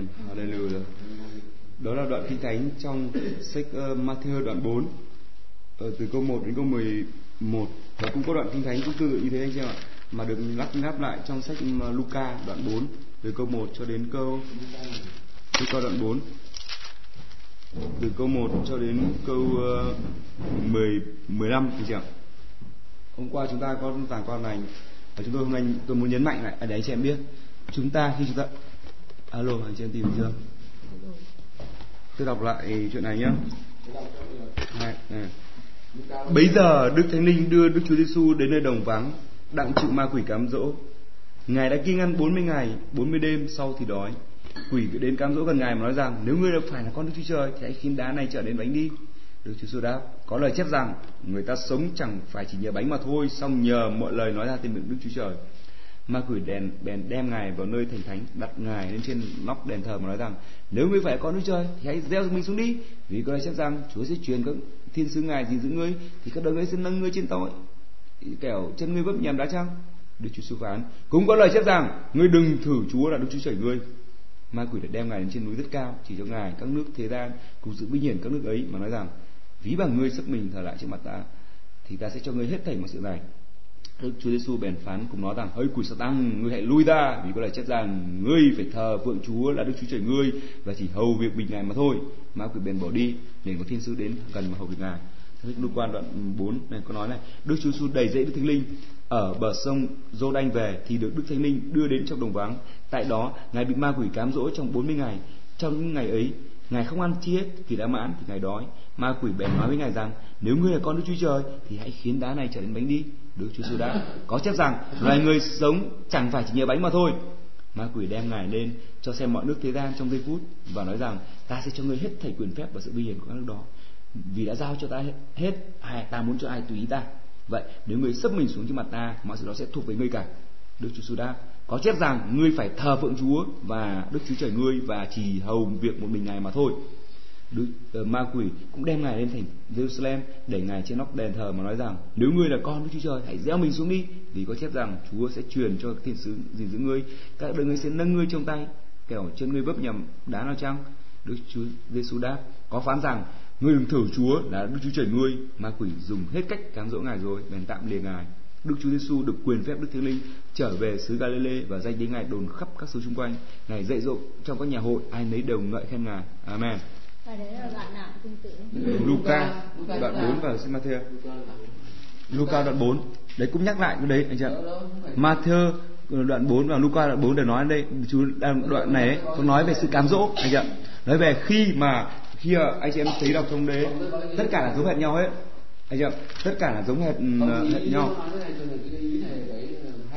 Amen. Hallelujah. Đó là đoạn kinh thánh trong sách uh, Matthew đoạn 4 uh, ờ, từ câu 1 đến câu 11 và cũng có đoạn kinh thánh cũng tương tự như thế anh chị em ạ mà được lắp ngáp lại trong sách Luca đoạn 4 từ câu 1 cho đến câu Luca đoạn 4 từ câu 1 cho đến câu uh, 10 15 anh chị ạ. Hôm qua chúng ta có giảng con này và chúng tôi hôm nay tôi muốn nhấn mạnh lại à, để anh chị em biết chúng ta khi chúng ta alo anh chị em tìm chưa? Tôi đọc lại chuyện này nhé này, này. bấy giờ đức thánh linh đưa đức chúa giêsu đến nơi đồng vắng đặng chịu ma quỷ cám dỗ. Ngài đã kiêng ăn 40 ngày 40 đêm sau thì đói. Quỷ đến cám dỗ gần ngài mà nói rằng nếu ngươi phải là con đức chúa trời thì hãy khiến đá này trở nên bánh đi. Đức Chúa Giêsu đáp, có lời chép rằng người ta sống chẳng phải chỉ nhờ bánh mà thôi, song nhờ mọi lời nói ra từ miệng Đức Chúa Trời ma quỷ đèn bèn đem ngài vào nơi thành thánh, đặt ngài lên trên nóc đền thờ mà nói rằng, nếu ngươi phải con nước trời thì hãy gieo mình xuống đi, vì có lời chép rằng, chúa sẽ truyền các thiên sứ ngài gìn giữ ngươi, thì các đấng ấy sẽ nâng ngươi trên tội. Kẻo, chân ngươi vấp nhầm đá chăng đức chúa sư phán, cũng có lời chép rằng, ngươi đừng thử chúa là đức chúa trời ngươi. Ma quỷ đã đem ngài lên trên núi rất cao, chỉ cho ngài các nước thế gian, cùng sự vinh hiển các nước ấy mà nói rằng, ví bằng ngươi sức mình thờ lại trước mặt ta, thì ta sẽ cho ngươi hết thảy mọi sự này. Đức Chúa Giêsu bèn phán cùng nó rằng hỡi quỷ Satan, ngươi hãy lui ra vì có lời chép rằng ngươi phải thờ vượng Chúa là Đức Chúa Trời ngươi và chỉ hầu việc bình ngài mà thôi. Ma quỷ bèn bỏ đi để có thiên sứ đến gần mà hầu việc ngài. Đức Luca quan đoạn 4 này có nói này Đức Chúa Giêsu đầy dẫy Đức Thánh Linh ở bờ sông Giô Đanh về thì được Đức Thánh Linh đưa đến trong đồng vắng tại đó ngài bị ma quỷ cám dỗ trong 40 ngày. Trong những ngày ấy ngài không ăn chi hết thì đã mãn thì ngài đói. Ma quỷ bèn nói với ngài rằng nếu ngươi là con Đức Chúa Trời thì hãy khiến đá này trở nên bánh đi. Đức Chúa Giêsu đã có chép rằng loài người sống chẳng phải chỉ nhờ bánh mà thôi. Ma quỷ đem ngài lên cho xem mọi nước thế gian trong giây phút và nói rằng, ta sẽ cho ngươi hết thảy quyền phép và sự bi hiển của các nước đó. Vì đã giao cho ta hết hay ta muốn cho ai tùy ý ta. Vậy nếu ngươi sấp mình xuống trước mặt ta, mọi sự đó sẽ thuộc về ngươi cả. Đức Chúa Giêsu đáp có chép rằng ngươi phải thờ phượng Chúa và Đức Chúa Trời ngươi và chỉ hầu việc một mình ngài mà thôi. Đức, uh, ờ, ma quỷ cũng đem ngài lên thành Jerusalem để ngài trên nóc đền thờ mà nói rằng nếu ngươi là con Đức Chúa Trời hãy gieo mình xuống đi vì có chép rằng Chúa sẽ truyền cho thiên sứ gìn giữ ngươi các đời ngươi sẽ nâng ngươi trong tay kẻo chân ngươi vấp nhầm đá nào chăng Đức Chúa Giêsu đáp có phán rằng ngươi đừng thử Chúa là Đức Chúa Trời ngươi ma quỷ dùng hết cách cám dỗ ngài rồi bèn tạm lìa ngài Đức Chúa Giêsu được quyền phép Đức Thánh Linh trở về xứ Galilee và danh tiếng ngài đồn khắp các xứ xung quanh. Ngài dạy dỗ trong các nhà hội, ai nấy đều ngợi khen ngài. Amen. Và đấy là đoạn nào tương tự. Luca đoạn 4 và Matthew. Luca đoạn 4. Đấy cũng nhắc lại cái đấy anh chị ạ. Matthew đoạn 4 và Luca đoạn 4 đều nói ở đây chú đoạn này ấy, có nói về sự cám dỗ anh chị ạ. Nói về khi mà khi anh chị em thấy đọc trong đấy tất cả là giống hệt nhau hết anh chị ạ tất cả là giống hệt, hệt nhau.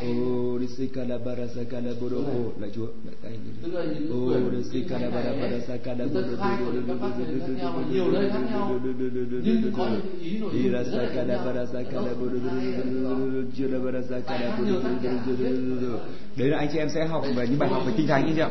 Oh, disikala bara sakala bodo oh, lại Chúa, lại tay Oh, disikala bara bara sakala bodo nhiều nơi khác nhau. Nhưng có ý nội dung rất là khác bara nhau. bara Đấy là anh chị em sẽ học về những bài học về kinh thánh anh chị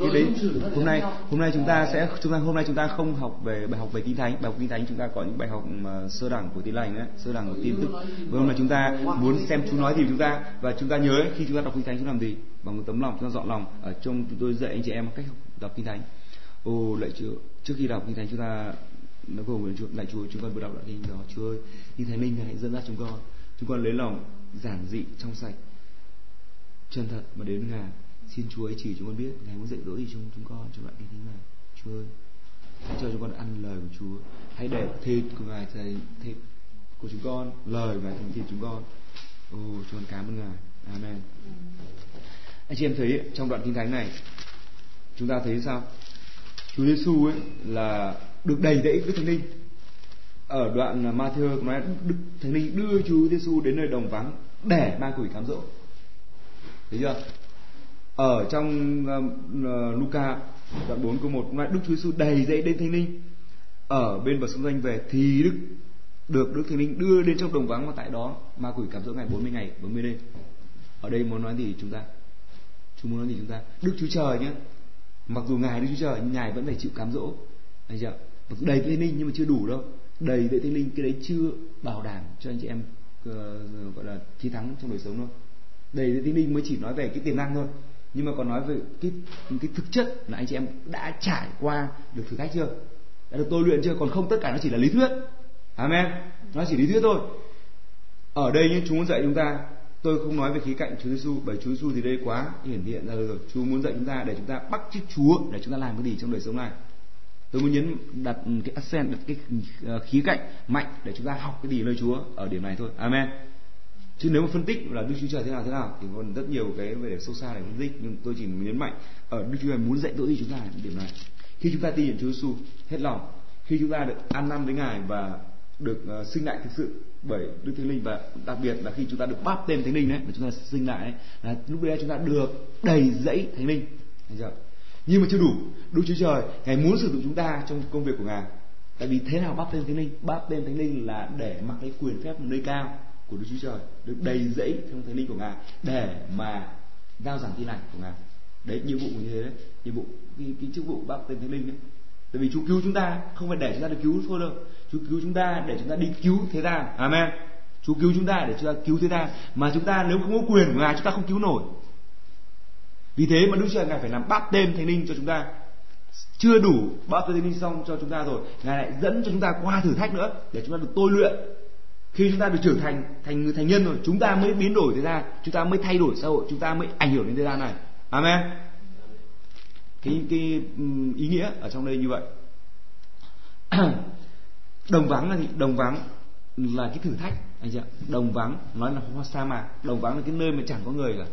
Thì đấy, hôm nay hôm nay chúng ta sẽ chúng ta hôm nay chúng ta không học về bài học về kinh thánh. Bài học kinh thánh chúng ta có những bài học mà sơ đẳng của tin lành đấy sơ đẳng của tin tức. Và hôm nay chúng ta muốn xem chú nói gì chúng ta. Và chúng ta nhớ ấy, khi chúng ta đọc kinh thánh chúng làm gì? Bằng một tấm lòng chúng ta dọn lòng. Ở trong chúng tôi dạy anh chị em cách học đọc kinh thánh. Ô lạy chúa trước khi đọc kinh thánh chúng ta nó cùng với chúa lạy chúa chúng con vừa đọc đoạn kinh đó chúa ơi kinh thánh linh hãy dẫn dắt chúng con. Chúng con lấy lòng giản dị trong sạch chân thật mà đến ngài xin chúa ấy chỉ chúng con biết ngài muốn dạy dỗ gì chúng chúng con cho bạn kinh thế nào, chúa ơi hãy cho chúng con ăn lời của chúa. Hãy để thịt của ngài thầy thịt của chúng con lời và thành thịt chúng con. Ô chúng con cảm ơn ngài. Amen. Anh chị em thấy trong đoạn kinh thánh này chúng ta thấy sao? Chúa Giêsu ấy là được đầy dẫy Đức Thánh Linh. Ở đoạn Matthew nói Đức Thánh Linh đưa Chúa Giêsu đến nơi đồng vắng để ma quỷ cám dỗ. Thấy chưa? Ở trong um, uh, Luca đoạn 4 câu 1 cũng nói Đức Chúa Giêsu đầy dậy đến Thánh Linh. Ở bên bờ sông danh về thì Đức được Đức Thánh Linh đưa đến trong đồng vắng và tại đó ma quỷ cám dỗ ngày 40 ngày 40 đêm. Ở đây muốn nói gì chúng ta? Chúng muốn nói gì chúng ta? Đức Chúa Trời nhé mặc dù ngài Đức Chúa Trời nhưng ngài vẫn phải chịu cám dỗ. Anh chị ạ mặc đầy Thánh Linh nhưng mà chưa đủ đâu. Đầy dậy Thánh Linh cái đấy chưa bảo đảm cho anh chị em uh, gọi là chiến thắng trong đời sống đâu. Đầy dậy Thánh Linh mới chỉ nói về cái tiềm năng thôi nhưng mà còn nói về cái cái thực chất là anh chị em đã trải qua được thử thách chưa? Đã được tôi luyện chưa? Còn không, tất cả nó chỉ là lý thuyết. Amen. Nó chỉ lý thuyết thôi. Ở đây như chúng muốn dạy chúng ta, tôi không nói về khía cạnh Chúa Giêsu bởi Chúa Giêsu thì đây quá hiển hiện ra rồi. Chúa muốn dạy chúng ta để chúng ta bắt chước Chúa, để chúng ta làm cái gì trong đời sống này. Tôi muốn nhấn, đặt cái accent, đặt cái ờ, khía cạnh mạnh để chúng ta học cái gì lời Chúa ở điểm này thôi. Amen chứ nếu mà phân tích là Đức Chúa Trời thế nào thế nào thì còn rất nhiều cái về để sâu xa để phân tích. Nhưng tôi chỉ muốn nhấn mạnh ở Đức Chúa Trời muốn dạy dỗ gì chúng ta điểm này. Khi chúng ta tin nhận Chúa Giêsu hết lòng. Khi chúng ta được ăn năn với Ngài và được uh, sinh lại thực sự bởi Đức Thánh Linh và đặc biệt là khi chúng ta được báp tên Thánh Linh đấy mà chúng ta sinh lại ấy, là lúc đấy chúng ta được đầy dẫy Thánh Linh. Chưa? nhưng mà chưa đủ. Đức Chúa Trời Ngài muốn sử dụng chúng ta trong công việc của Ngài. Tại vì thế nào báp tên Thánh Linh? Báp tên Thánh Linh là để mặc cái quyền phép nơi cao của Đức Chúa Trời được đầy dẫy trong Thánh Linh của Ngài để mà giao giảng tin lành của Ngài đấy nhiệm vụ như thế đấy nhiệm vụ cái, cái chức vụ báp tên Thánh Linh đấy tại vì Chúa cứu chúng ta không phải để chúng ta được cứu thôi đâu Chúa cứu chúng ta để chúng ta đi cứu thế gian amen Chúa cứu chúng ta để chúng ta cứu thế gian mà chúng ta nếu không có quyền của ngài chúng ta không cứu nổi vì thế mà Đức Chúa ngài phải làm báp tên thánh linh cho chúng ta chưa đủ báp tên thánh linh xong cho chúng ta rồi ngài lại dẫn cho chúng ta qua thử thách nữa để chúng ta được tôi luyện khi chúng ta được trở thành thành người thành nhân rồi chúng ta mới biến đổi thế gian chúng ta mới thay đổi xã hội chúng ta mới ảnh hưởng đến thế gian này. Amen. Cái cái ý nghĩa ở trong đây như vậy. Đồng vắng là gì? Đồng vắng là cái thử thách anh chị ạ. Đồng vắng nói là hoa sa mạc. Đồng vắng là cái nơi mà chẳng có người cả.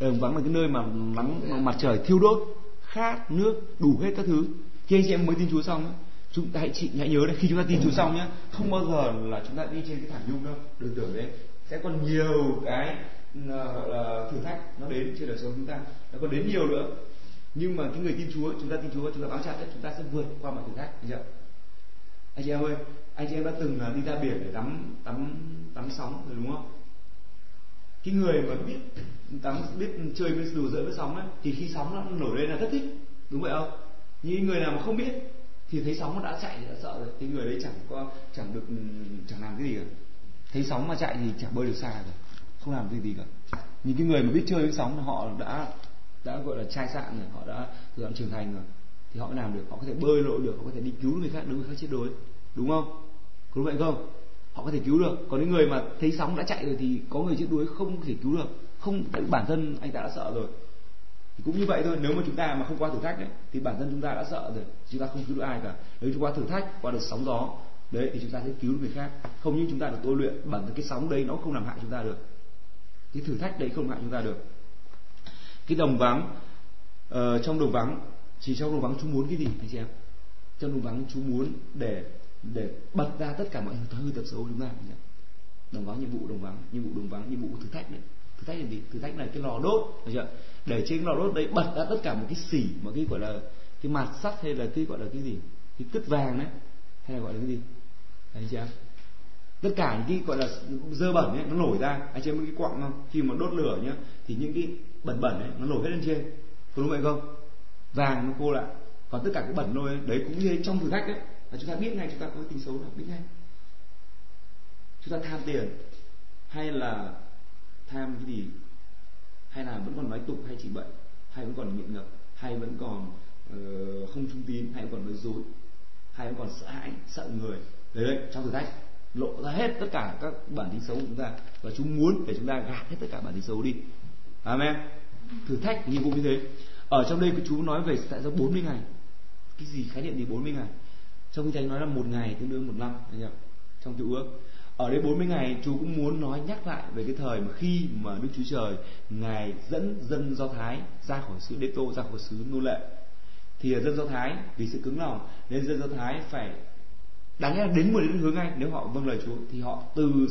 Đồng vắng là cái nơi mà nắng mặt trời thiêu đốt khát nước đủ hết các thứ. Khi anh chị em mới tin Chúa xong ấy, chúng ta hãy chị, hãy nhớ đấy, khi chúng ta tin Chúa xong nhé không bao giờ là chúng ta đi trên cái thảm nhung đâu. Đừng tưởng đấy, sẽ còn nhiều cái gọi là thử thách nó đến trên đời sống chúng ta. Nó còn đến nhiều nữa. Nhưng mà cái người tin Chúa, chúng ta tin Chúa, chúng ta bám chặt đấy, chúng ta sẽ vượt qua mọi thử thách, được chưa? Anh chị em ơi, anh chị em đã từng là đi ra biển để tắm tắm tắm sóng rồi đúng không? Cái người mà biết tắm, biết chơi với đùa giỡn với sóng ấy, thì khi sóng nó nổi lên là rất thích, đúng vậy không? Nhưng người nào mà không biết thì thấy sóng nó đã chạy thì đã sợ rồi. Cái người đấy chẳng có, chẳng được ừ, chẳng làm cái gì cả. Thấy sóng mà chạy thì chẳng bơi được xa rồi không làm cái gì cả. Những cái người mà biết chơi với sóng họ đã đã gọi là trai sạn rồi, họ đã từ trưởng thành rồi. Thì họ mới làm được. Họ có thể bơi lội được, họ có thể đi cứu người khác đứng người khác chết đuối đúng không? Có vậy không? Họ có thể cứu được. Còn những người mà thấy sóng đã chạy rồi thì có người chết đuối không thể cứu được. Không bản thân anh ta đã sợ rồi thì cũng như vậy thôi nếu mà chúng ta mà không qua thử thách đấy thì bản thân chúng ta đã sợ rồi chúng ta không cứu được ai cả. Nếu chúng qua thử thách qua được sóng gió đấy thì chúng ta sẽ cứu được người khác. Không những chúng ta được tôi luyện bản thân cái sóng đây nó không làm hại chúng ta được. Cái thử thách đấy không hại chúng ta được. Cái đồng vắng uh, trong đồng vắng chỉ trong đồng vắng chú muốn cái gì anh chị em? Trong đồng vắng chú muốn để để bật ra tất cả mọi hư tật xấu của chúng ta đồng vắng nhiệm vụ đồng vắng nhiệm vụ đồng vắng nhiệm vụ thử thách đấy thử thách là gì? Thử thách là cái lò đốt, được chưa? Để trên lò đốt đấy bật ra tất cả một cái xỉ, một cái gọi là cái mặt sắt hay là cái gọi là cái gì? Cái cứt vàng đấy. Hay là gọi là cái gì? Anh chị em. Tất cả những cái gọi là dơ bẩn ấy, nó nổi ra. Anh chị em cái quặng không? Khi mà đốt lửa nhá, thì những cái bẩn bẩn ấy, nó nổi hết lên trên. Có đúng vậy không? Vàng nó cô lại. Còn tất cả cái bẩn nôi đấy cũng như trong thử thách đấy là chúng ta biết ngay, chúng ta có tính xấu là biết ngay. Chúng ta tham tiền hay là tham cái gì hay là vẫn còn nói tục hay chỉ bậy hay vẫn còn nghiện ngập hay vẫn còn uh, không trung tín hay vẫn còn nói dối hay vẫn còn sợ hãi sợ người. Đấy đấy trong thử thách lộ ra hết tất cả các bản tính xấu của chúng ta và chúng muốn để chúng ta gạt hết tất cả bản tính xấu đi. Amen. Thử thách nhiệm vụ như thế. Ở trong đây chú nói về tại sao 40 ngày. Cái gì khái niệm gì 40 ngày? Trong khi thánh nói là một ngày tương đương một năm anh trong cựu ước ở đây 40 ngày chú cũng muốn nói nhắc lại về cái thời mà khi mà Đức Chúa Trời ngài dẫn dân Do Thái ra khỏi xứ Đê Tô ra khỏi xứ nô lệ thì dân Do Thái vì sự cứng lòng nên dân Do Thái phải đáng lẽ là đến mười đến hướng ngay. Nếu họ vâng lời Chúa thì họ từ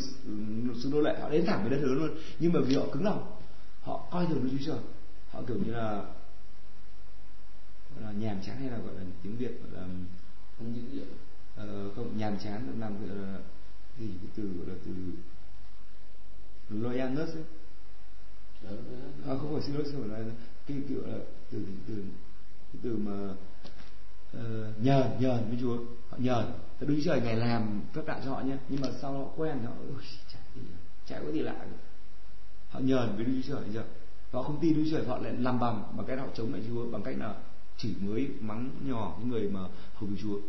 xứ nô lệ họ đến thẳng về đất hứa luôn. Nhưng mà vì họ cứng lòng họ coi thường Đức Chúa Trời. Họ kiểu như là gọi là nhàm chán hay là gọi là tiếng Việt gọi là không những uh, ờ, không nhàm chán làm gọi là gì cái từ gọi là từ loyalness ấy. À, không phải xin lỗi xin lỗi cái cái gọi là từ từ cái từ mà uh, nhờn nhờn với chúa. Họ nhờn. Ta đứng Trời ngày làm phép lạ cho họ nhé. Nhưng mà sau họ quen họ chả, chả có gì lạ họ nhờn với Đức Chúa Trời chưa? Họ không tin Đức Chúa Trời họ lại làm bầm bằng cách họ chống lại Chúa bằng cách là chỉ mới mắng nhỏ những người mà hầu Chúa.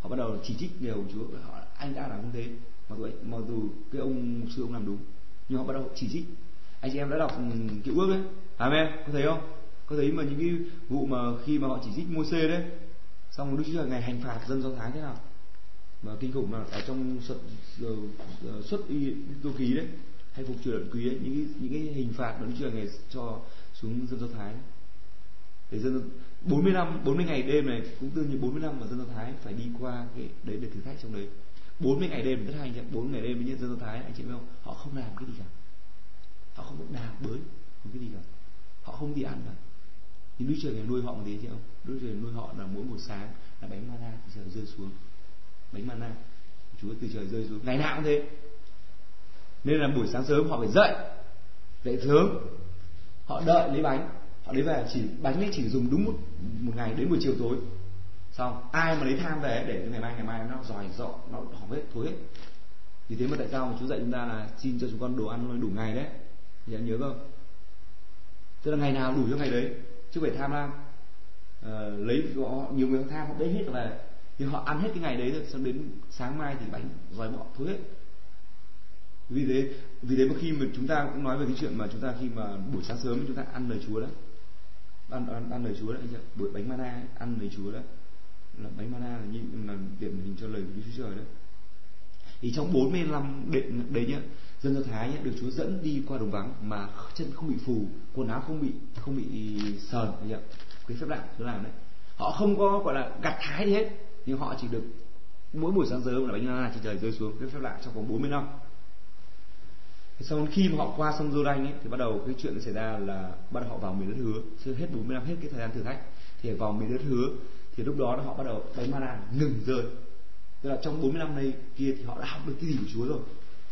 Họ bắt đầu chỉ trích người hầu Chúa họ anh đã làm như thế mặc dù mặc dù cái ông sư ông làm đúng nhưng họ bắt đầu chỉ trích. Anh chị em đã đọc ừ, cựu ước đấy amen. Có thấy không? Có thấy mà những cái vụ mà khi mà họ chỉ trích Môi-se đấy xong Đức Chúa Trời ngày hành phạt dân Do Thái thế nào? Mà kinh khủng là ở trong xuất ờ, ờ, xuất y tô ký đấy hay phục truyền quý ấy những cái những cái hình phạt mà Đức Chúa Trời ngày cho xuống dân Do Thái. Để dân 40 năm 40 ngày đêm này cũng tương như 40 năm mà dân Do Thái phải đi qua cái đấy để thử thách trong đấy. 40 ngày đêm rất hay nhỉ 40 ngày đêm với nhân dân Do Thái anh chị biết không? Họ không làm cái gì cả. Họ không có đào bới không cái gì cả. Họ không đi ăn cả. Nhưng Đức Trời ngày nuôi họ một tí chị không? Đức Trời nuôi họ là mỗi một sáng là bánh mana từ trời rơi xuống. Bánh mana Chúa từ trời rơi xuống. Ngày nào cũng thế. Nên là buổi sáng sớm họ phải dậy dậy sớm. Họ đợi lấy bánh họ lấy về chỉ bánh ấy chỉ dùng đúng một, một ngày đến buổi chiều tối xong ai mà lấy tham về để ngày mai ngày mai nó giỏi dọ nó hỏng hết thối hết. Vì thế mà tại sao mà chú dạy chúng ta là xin cho chúng con đồ ăn đủ ngày đấy? Thì anh nhớ không? Tức là ngày nào đủ cho ngày đấy chứ phải tham lam. À, lấy họ nhiều người tham họ lấy hết về. Thì họ ăn hết cái ngày đấy rồi xong đến sáng mai thì bánh giòi bỏ thối hết. Vì thế vì thế mà khi mà chúng ta cũng nói về cái chuyện mà chúng ta khi mà buổi sáng sớm chúng ta ăn lời Chúa đó. Ăn ăn, ăn lời Chúa đấy buổi bánh mana ấy, ăn lời Chúa đó là bánh mana là như là điển hình cho lời của Chúa Trời đấy. Thì trong 45 đệ đấy nhá, dân do thái nhá, được Chúa dẫn đi qua đồng vắng mà chân không bị phù, quần áo không bị không bị sờn nhá cái phép lạ Chúa làm đấy. Họ không có, gọi là, gặt thái gì hết, nhưng họ chỉ được mỗi buổi sáng sớm là bánh mana trên trời rơi xuống cái phép lạ, trong vòng 40 năm. Sau khi mà họ qua sông Jordan ấy, thì bắt đầu cái chuyện xảy ra là bắt đầu họ vào miền đất hứa. Chưa hết 40 năm, hết cái thời gian thử thách, thì vào miền đất hứa thì lúc đó họ bắt đầu bánh mana ngừng rơi. Tức là trong 40 năm nay kia thì họ đã học được cái gì của Chúa rồi.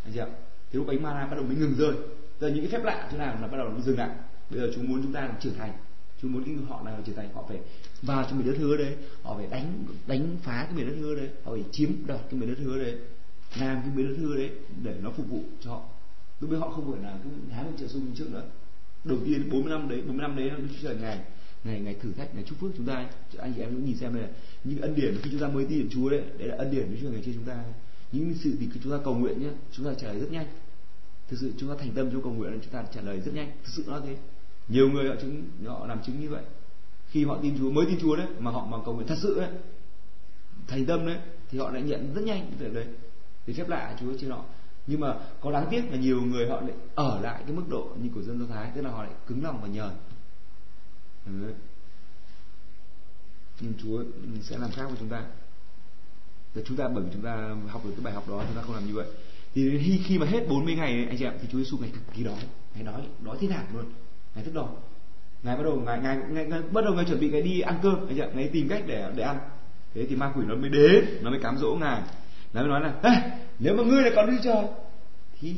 Anh chị ạ, thì lúc bánh mana bắt đầu mới ngừng rơi. Giờ những cái phép lạ thế nào là bắt đầu nó dừng lại. Bây giờ chúng muốn chúng ta làm trưởng thành. Chúng muốn cái họ nào trưởng thành, họ phải vào trong miền đất hứa đấy. Họ phải đánh đánh phá cái miền đất hứa đấy. Họ phải chiếm đoạt cái miền đất hứa đấy. Làm cái miền đất hứa đấy để nó phục vụ cho họ. Lúc đấy họ không phải là cứ hái một triệu xu như trước nữa. Đầu tiên 40 năm đấy 40 năm đấy nó Chúa trời ngày ngày ngày thử thách ngày chúc phước chúng ta ấy. anh chị em cũng nhìn xem đây những ân điển khi chúng ta mới tin Chúa đấy đấy là ân điển Chúa ngày trên chúng ta những sự thì chúng ta cầu nguyện nhé chúng ta trả lời rất nhanh. Thực sự chúng ta thành tâm trong cầu nguyện chúng ta trả lời rất nhanh. Thực sự nó thế. Nhiều người họ chứng, họ làm chứng như vậy. Khi họ tin Chúa, mới tin Chúa đấy, mà họ mà cầu nguyện thật sự đấy, thành tâm đấy, thì họ lại nhận rất nhanh cái việc đấy. Để phép lạ Chúa trên họ. Nhưng mà có đáng tiếc là nhiều người họ lại ở lại cái mức độ như của dân do thái, tức là họ lại cứng lòng và nhờn. Đấy. nhưng Chúa sẽ làm khác với chúng ta. Để chúng ta bởi vì chúng ta học được cái bài học đó chúng ta không làm như vậy. Thì khi khi mà hết 40 ngày anh chị ạ, thì Chúa Giêsu ngày cực kỳ đói. Ngày đói đói thế nào luôn. Ngày thức đói. Ngài bắt đầu ngài, ngài, ngài, ngài bắt đầu ngài chuẩn bị ngài đi ăn cơm anh chị ạ, ngài tìm cách để để ăn. Thế thì ma quỷ nó mới đến nó mới cám dỗ ngài. Nó mới nói là hey, nếu mà ngươi là con đi Trời thì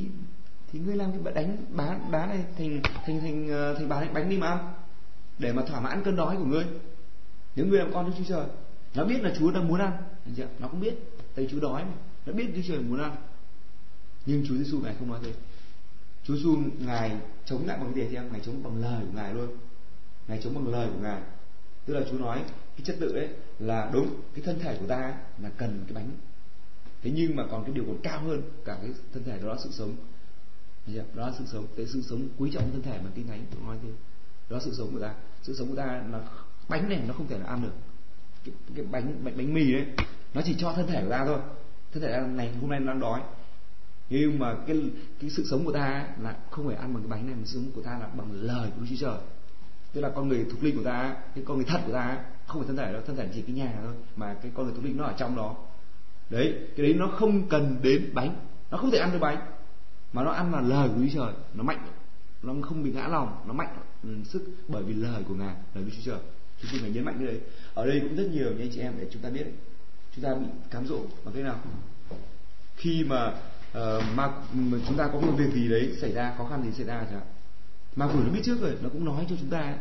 thì ngươi làm cái đánh bán bán này thành thành thành ờ, thành bán bánh đi mà. ăn để mà thỏa mãn cơn đói của ngươi. Nếu ngươi làm con Đức Chúa Trời, nó biết là Chúa đang muốn ăn. Nó cũng biết tại Chúa đói mà. Nó biết Đức Chúa Trời muốn ăn. Nhưng Chúa Giêsu ngài không nói thế. Chúa Giêsu, ngài chống lại bằng cái gì em? Ngài chống bằng lời của ngài luôn. Ngài chống bằng lời của ngài. Tức là Chúa nói, cái chất tự ấy là đúng, cái thân thể của ta là cần cái bánh. Thế nhưng mà còn cái điều còn cao hơn cả cái thân thể đó là sự sống. Đó là sự sống. Cái sự sống quý trọng thân thể mà tin thánh nói thế đó là sự sống của ta sự sống của ta là bánh này nó không thể là ăn được. Cái, cái bánh bánh bánh mì đấy nó chỉ cho thân thể của ta thôi. Thân thể này hôm nay nó đang đói. Nhưng mà cái cái sự sống của ta là không phải ăn bằng cái bánh này mà sự sống của ta là bằng lời của Đức Chúa Trời. Tức là con người thuộc linh của ta cái con người thật của ta không phải thân thể đâu thân thể chỉ cái nhà thôi mà cái con người thuộc linh nó ở trong đó. Đấy cái đấy nó không cần đến bánh. Nó không thể ăn được bánh mà nó ăn là lời của Chúa Trời nó mạnh nó không bị ngã lòng nó mạnh ừ, sức bởi vì lời của ngài lời của Chúa Trời. Chúng tôi phải nhấn mạnh cái đấy ở đây cũng rất nhiều anh chị em để chúng ta biết chúng ta bị cám dỗ bằng thế nào? Khi mà ờ, uh, mà, mà chúng ta có một việc gì đấy xảy ra khó khăn gì xảy ra chẳng hạn ma quỷ nó biết trước rồi nó cũng nói cho chúng ta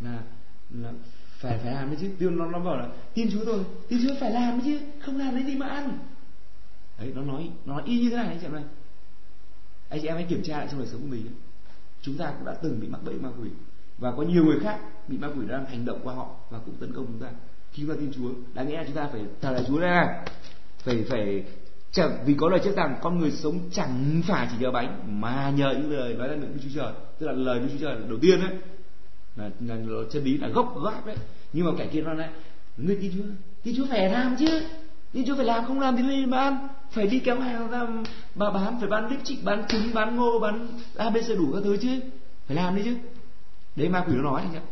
là là phải phải làm đấy chứ. Tiêu nó nó bảo là tin Chúa thôi tin Chúa phải làm đấy chứ không làm lấy gì mà ăn. Đấy nó nói nó nói y như thế này anh chị em này anh chị em hãy kiểm tra lại trong đời sống của mình chúng ta cũng đã từng bị mắc bẫy ma quỷ. Và có nhiều người khác bị ma quỷ đang hành động qua họ và cũng tấn công chúng ta. Khi chúng ta tin Chúa đáng nghĩa là chúng ta phải thờ lại Chúa ra. Phải phải chẳng vì có lời chép rằng con người sống chẳng phải chỉ nhờ bánh mà nhờ những lời nói ra miệng của Chúa Trời. Tức là lời của Chúa Trời đầu tiên đấy. Là, là, là chân lý là gốc gác đấy. Nhưng mà kẻ kia nó lại. Ngươi tin Chúa tin Chúa phải làm chứ. Tin Chúa phải làm không làm thì lên bán phải đi kéo hàng ra bà bán phải bán lip trích bán trứng bán ngô bán abc đủ các thứ chứ. Phải làm đi chứ. Đấy ma quỷ nó nói anh ạ.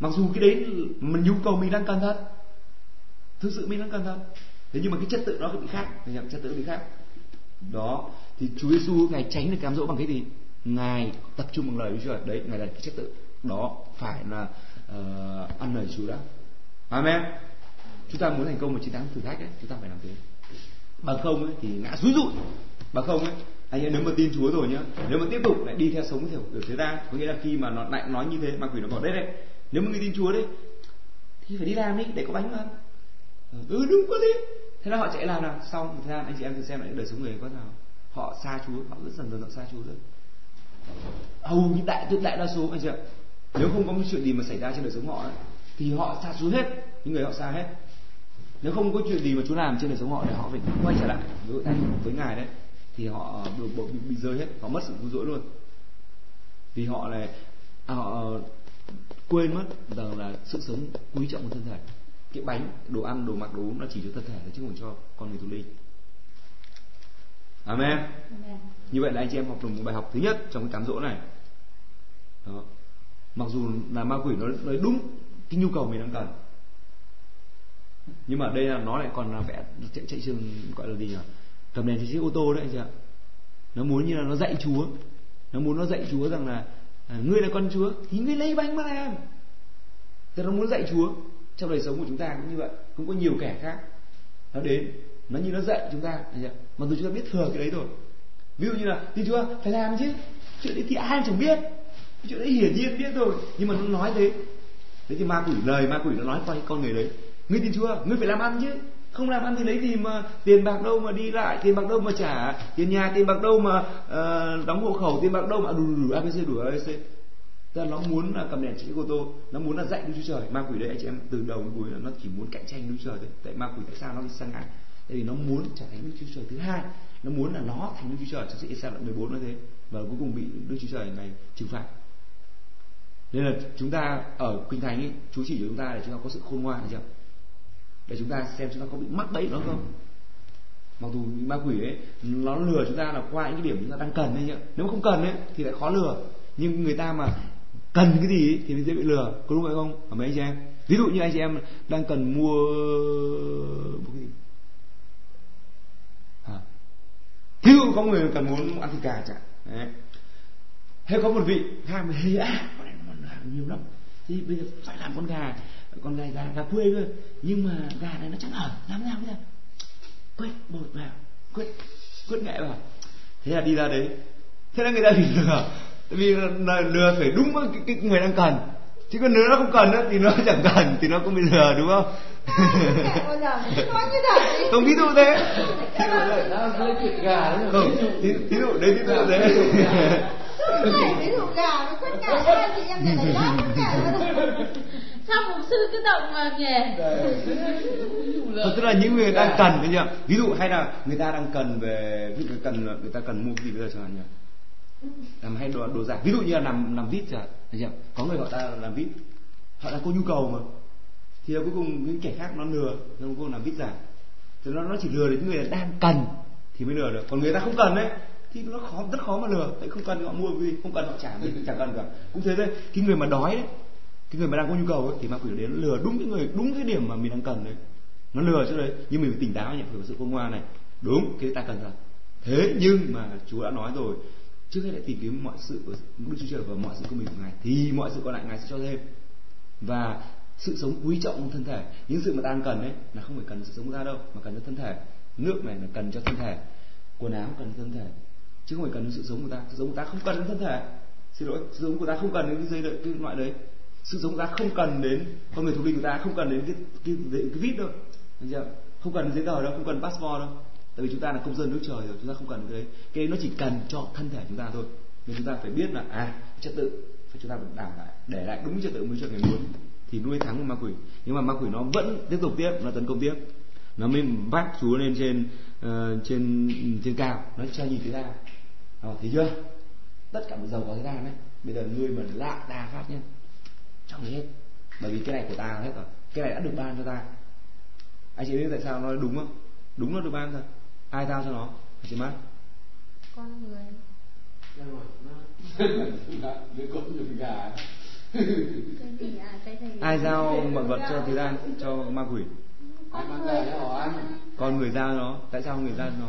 Mặc dù cái đấy mà nhu cầu mình đang cần thật. Thực sự mình đang cần thật. Thế nhưng mà cái chất tự nó bị khác anh em chất tự bị khác. Đó thì Chúa Giêsu ngài tránh được cám dỗ bằng cái gì? Ngài tập trung bằng lời Chúa. Đấy ngài là cái chất tự. Đó phải là uh, ăn lời Chúa đã Amen. Chúng ta muốn thành công một chiến thắng thử thách ấy chúng ta phải làm thế bằng không ấy, thì ngã rúi rụi. Bằng không ấy anh em nếu mà tin Chúa rồi nhá nếu mà tiếp tục lại đi theo sống theo kiểu thế ta có nghĩa là khi mà nó lại nói như thế mà quỷ nó bỏ đấy đấy. Nếu mà người tin Chúa đấy thì phải đi làm đi để có bánh mà ờ, ừ đúng quá đi thế là họ chạy làm nào? Xong một thời gian anh chị em thử xem lại đời sống người có nào. Họ xa Chúa họ rất dần dần dần xa Chúa rồi. Hầu như đại tuyệt đại đa số anh chị ạ. Nếu không có một chuyện gì mà xảy ra trên đời sống họ ấy, thì họ xa Chúa hết. Những người họ xa hết nếu không có chuyện gì mà Chúa làm trên đời sống họ để họ phải quay trở lại. Với thành với ngài đấy thì họ bị, bị, bị rơi hết họ mất sự cứu rỗi luôn. Vì họ này à, họ quên mất rằng là sự sống quý trọng của thân thể. Cái bánh đồ ăn đồ mặc đồ uống nó chỉ cho thân thể chứ không cho con người thuộc linh. Amen. amen. Như vậy là anh chị em học được một bài học thứ nhất trong cái cám dỗ này. Đó. Mặc dù là ma quỷ nó nói đúng cái nhu cầu mình đang cần nhưng mà đây là nó lại còn là vẽ chạy chạy trường gọi là gì nhỉ? Cầm đèn trên chiếc ô tô đấy anh chị ạ. Nó muốn như là nó dạy chúa. Nó muốn nó dạy chúa rằng là à, ngươi là con chúa thì ngươi lấy bánh mà làm thì nó muốn dạy chúa. Trong đời sống của chúng ta cũng như vậy. Cũng có nhiều kẻ khác nó đến. Nó như nó dạy chúng ta anh chị ạ. Mặc dù chúng ta biết thừa cái đấy rồi. Ví dụ như là tin chúa phải làm chứ. Chuyện đấy thì ai chẳng biết. Chuyện đấy hiển nhiên biết rồi. Nhưng mà nó nói thế. Thế thì ma quỷ lời ma quỷ nó nói qua con người đấy ngươi tin chưa? Ngươi phải làm ăn chứ. Không làm ăn thì lấy gì mà tiền bạc đâu mà đi lại tiền bạc đâu mà trả tiền nhà tiền bạc đâu mà uh, đóng hộ khẩu tiền bạc đâu mà à, đủ đủ, đủ abc đủ abc tức là nó muốn là cầm đèn chỉ ô tô nó muốn là dạy đức chúa trời. Ma quỷ đấy anh chị em từ đầu đến cuối là nó chỉ muốn cạnh tranh đức chúa trời thôi. Tại ma quỷ tại sao nó sang săn tại vì nó muốn trở thành đức chúa trời thứ hai. Nó muốn là nó thành đức chúa trời trong sự Isa đoạn 14 nó thế. Và cuối cùng bị đức chúa trời này trừng phạt. Nên là chúng ta ở kinh thánh ấy, chú chỉ cho chúng ta để chúng ta có sự khôn ngoan chưa? Để chúng ta xem chúng ta có bị mắc bẫy nó không? Mặc dù ma quỷ ấy nó lừa chúng ta là qua những cái điểm chúng ta đang cần đấy nhá. Nếu không cần ấy thì lại khó lừa. Nhưng người ta mà cần cái gì ấy, thì dễ bị lừa. Có đúng vậy không? Ở mấy anh chị em? Ví dụ như anh chị em đang cần mua một cái gì? Hả? ví dụ có người cần muốn ăn thịt gà chẳng đấy. hay có một vị ham hề à nhiều lắm. Thì bây giờ phải làm con gà con gà gà, gà quê cơ. Nhưng mà gà này nó chẳng hở làm nào bây giờ quét bột vào quét quét nghệ vào. Thế là đi ra đấy. Thế là người ta bị lừa. Tại vì là lừa phải đúng cái, cái người đang cần. Chứ còn nếu nó không cần nữa thì nó chẳng cần thì nó cũng bị lừa đúng không? Không ví dụ thế. Không ví dụ đấy ví dụ thế này ví dụ gà với quất gà thì em lại lấy lát gà sao mục sư cứ động mà nhỉ? Thật tức là những người đang cần đấy nhỉ? Ví dụ hay là người ta đang cần về ví dụ cần người ta cần mua cái gì bây giờ chẳng hạn nhỉ? Làm hay đồ, đồ giả. Ví dụ như là làm làm vít chẳng hạn có người họ ta làm vít. Họ đang có nhu cầu mà. Thì cuối cùng những kẻ khác nó lừa nó cuối cùng làm vít giả. Thì nó nó chỉ lừa đến người đang cần thì mới lừa được. Còn người ta không cần đấy thì nó khó rất khó mà lừa. Tại không cần họ mua vì không cần họ trả mình chẳng cần cả. Cũng thế thôi. Cái người mà đói ấy, cái người mà đang có nhu cầu ấy, thì ma quỷ đến lừa đúng cái người đúng cái điểm mà mình đang cần đấy. Nó lừa chứ đấy nhưng mình phải tỉnh táo nhỉ phải có sự khôn ngoan này. Đúng cái ta cần thật. Thế nhưng mà chúa đã nói rồi trước hết hãy tìm kiếm mọi sự của đức chúa trời và mọi sự của mình của ngài thì mọi sự còn lại ngài sẽ cho thêm. Và sự sống quý trọng thân thể những sự mà ta đang cần đấy là không phải cần sự sống của ta đâu mà cần cho thân thể. Nước này là cần cho thân thể quần áo cần cho thân thể chứ không phải cần sự sống của ta. Sự sống của ta không cần đến thân thể. Xin lỗi sự sống của ta không cần đến cái dây đợi cái loại đấy sự sống của ta không cần đến con người thuộc linh của ta không cần đến cái cái cái, cái vít đâu. Thấy chưa? không cần giấy tờ đâu không cần passport đâu. Tại vì chúng ta là công dân nước trời rồi chúng ta không cần cái đấy. Cái đấy nó chỉ cần cho thân thể chúng ta thôi. Nên chúng ta phải biết là à trật tự phải chúng ta phải đảm lại để lại đúng trật tự mới cho người muốn. Thì nuôi thắng được ma quỷ. Nhưng mà ma quỷ nó vẫn tiếp tục tiếp nó tấn công tiếp. Nó mới vác chúa lên trên uh, trên trên cao. Nó cho nhìn thấy ta. À, thấy chưa? Tất cả mọi giàu có thế ta đấy. Bây giờ ngươi mà lạ ta phát nhé cho người hết. Bởi vì cái này của ta hết rồi. Cái này đã được ban cho ta. Anh chị biết tại sao nó đúng không? Đúng nó được ban thật ai giao cho nó? Anh chị mắt con người. Ai giao mọi vật cho thế gian cho ma quỷ? Con người. con người giao nó. Tại sao người giao nó?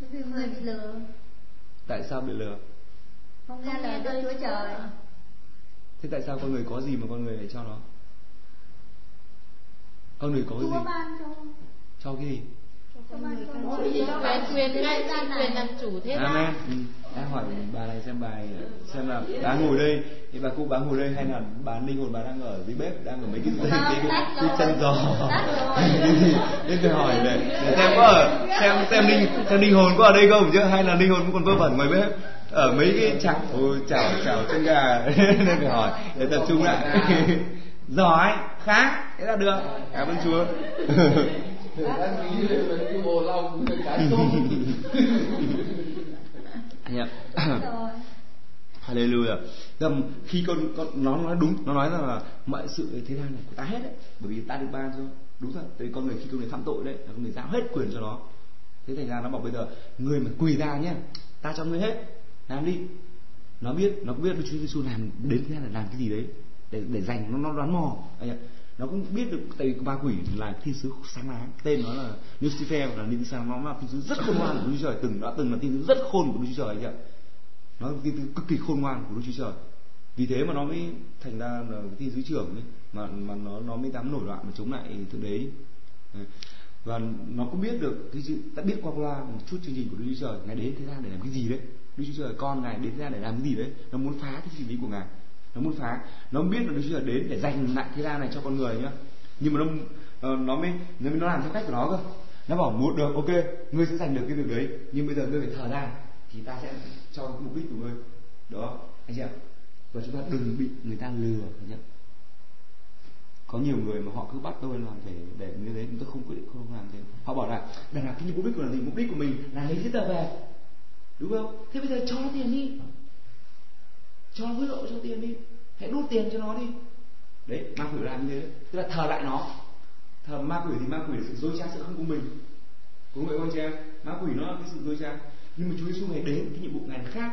Vì người bị lừa? Tại sao bị lừa? Không nghe lời Đức Chúa Trời thế tại sao con người có gì mà con người lại cho nó? Con người có cái gì? Chúa ban cho cho cái gì Quyền quyền ngay quyền làm chủ thế Amen. Ừ. Em hỏi bà này xem bài xem là bà ngồi đây. Thì bà cụ bà ngồi đây hay là bà linh hồn bà đang ở dưới bếp đang ở mấy cái cái, cái, cái, cái chân giò. Nên tôi hỏi để, để xem có ở xem xem linh xem linh hồn có ở đây không chứ? Hay là linh hồn còn vơ vẩn ngoài bếp ở mấy cái chảo chảo chảo chân gà nên phải hỏi để tập trung lại giỏi khác thế là được cảm ơn chúa yeah. Hallelujah. Dầm khi con con nó nói đúng, nó nói rằng là mọi sự thế gian này của ta hết đấy, bởi vì ta được ban cho. Đúng rồi, tại vì con người khi con người phạm tội đấy, là con người giao hết quyền cho nó. Thế thành ra nó bảo bây giờ người mà quỳ ra nhé, ta cho ngươi hết, làm đi. Nó biết, nó biết biết Chúa Giêsu làm đến thế là làm cái gì đấy để để dành nó nó đoán mò. Nó cũng biết được tại vì ma quỷ là thiên sứ sáng láng. Tên nó là Lucifer là thiên sứ nó là thiên sứ rất khôn ngoan của Đức Chúa Trời từng đã từng là thiên sứ rất khôn của Đức Chúa Trời ạ. Nó thiên sứ cực kỳ khôn ngoan của Đức Chúa Trời. Vì thế mà nó mới thành ra là thiên sứ trưởng ấy, mà mà nó nó mới dám nổi loạn mà chống lại thượng đế. Và nó cũng biết được cái sự đã biết qua qua một chút chương trình của Đức Chúa Trời ngày đến thế gian để làm cái gì đấy. Đức Chúa Trời con ngài đến thế gian để làm cái gì đấy? Nó muốn phá cái suy lý của ngài. Nó muốn phá. Nó biết là Đức Chúa Trời đến để dành lại thế gian này cho con người nhá. Nhưng mà nó ờ, nó mới nó mới, nó làm theo cách của nó cơ. Nó bảo muốn được, ok, ngươi sẽ giành được cái việc đấy, nhưng bây giờ ngươi phải thờ ra thì ta sẽ cho cái mục đích của ngươi. Đó, anh chị ạ. Và chúng ta đừng bị người ta lừa nhá có nhiều người mà họ cứ bắt tôi làm thế, để như thế tôi không quyết định không làm thế. Họ bảo là đằng nào cái mục đích của là gì? Mục đích của mình là lấy giấy tờ về đúng không? Thế bây giờ cho nó tiền đi. Cho hối lộ cho tiền đi. Hãy đút tiền cho nó đi. Đấy, ma quỷ làm như thế. Tức là thờ lại nó. Thờ ma quỷ thì ma quỷ là sự dối trá, sự không của mình. có vậy không chị em ma quỷ nó là cái sự dối trá. Nhưng mà Chúa Giêsu ngày đến cái nhiệm vụ ngài khác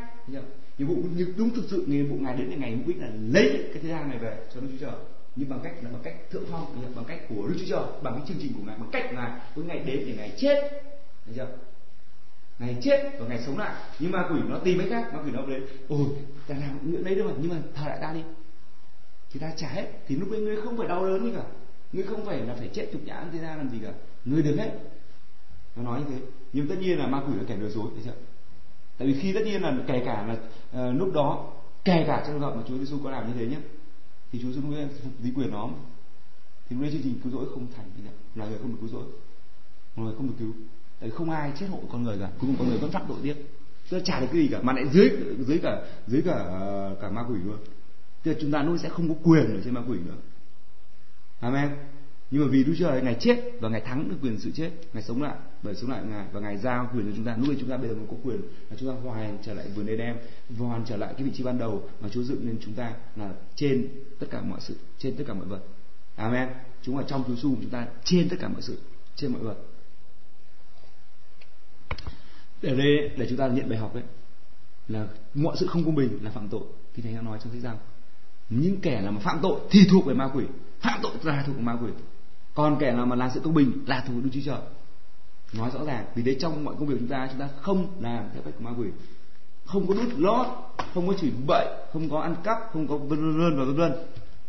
nhiệm vụ như đúng thực sự, nhiệm vụ ngài đến là ngày mục đích là lấy cái thế gian này về cho Đức Chúa Trời. Nhưng bằng cách là bằng cách thượng phong, bằng cách của Đức Chúa Trời, bằng cái chương trình của ngài, bằng cách là ngài với ngày đến để ngài chết, thấy chưa? Ngày chết và ngày sống lại. Nhưng ma quỷ nó tìm mấy khác ma quỷ nó đến ôi ta làm những đấy đâu mà nhưng mà thờ lại ta đi. Thì ta trả hết. Thì lúc ấy ngươi không phải đau đớn gì cả. Ngươi không phải là phải chết chục nhãn thế ra làm gì cả. Ngươi được hết. Nó nói như thế. Nhưng tất nhiên là ma quỷ là kẻ lừa dối thấy chưa? Tại vì khi tất nhiên là kể cả là uh, lúc đó kể cả trong hợp mà Chúa Giêsu có làm như thế nhé thì Chúa Giêsu mới phục lý quyền nó. Thì lúc đấy chương trình cứu rỗi không thành là người không được cứu rỗi. Người không được cứu không ai chết hộ con người cả cuối cùng con người vẫn phạm tội tiếp. Tức là chả được cái gì cả mà lại dưới dưới cả dưới cả cả ma quỷ luôn. Tức là chúng ta nuôi sẽ không có quyền ở trên ma quỷ nữa. Amen. Nhưng mà vì Đức Chúa Trời ngày chết và ngày thắng được quyền sự chết ngày sống lại bởi sống lại ngài và ngày giao quyền cho chúng ta nuôi, chúng ta bây giờ mới có quyền là chúng ta hoàn trở lại vườn em, hoàn trở lại cái vị trí ban đầu mà Chúa dựng nên chúng ta là trên tất cả mọi sự trên tất cả mọi vật. Amen. Chúng ta trong Chúa Giêsu chúng ta trên tất cả mọi sự trên mọi vật ở đây, để chúng ta nhận bài học đấy là mọi sự không công bình là phạm tội. Thì thầy nói trong sách rằng những kẻ là mà phạm tội thì thuộc về ma quỷ. Phạm tội là thuộc về ma quỷ. Còn kẻ nào mà làm sự công bình là thuộc về đức chúa trời. Nói rõ ràng, vì thế trong mọi công việc chúng ta chúng ta không làm theo cách của ma quỷ. Không có đút lót, không có chửi bậy, không có ăn cắp, không có vân vân và vân vân.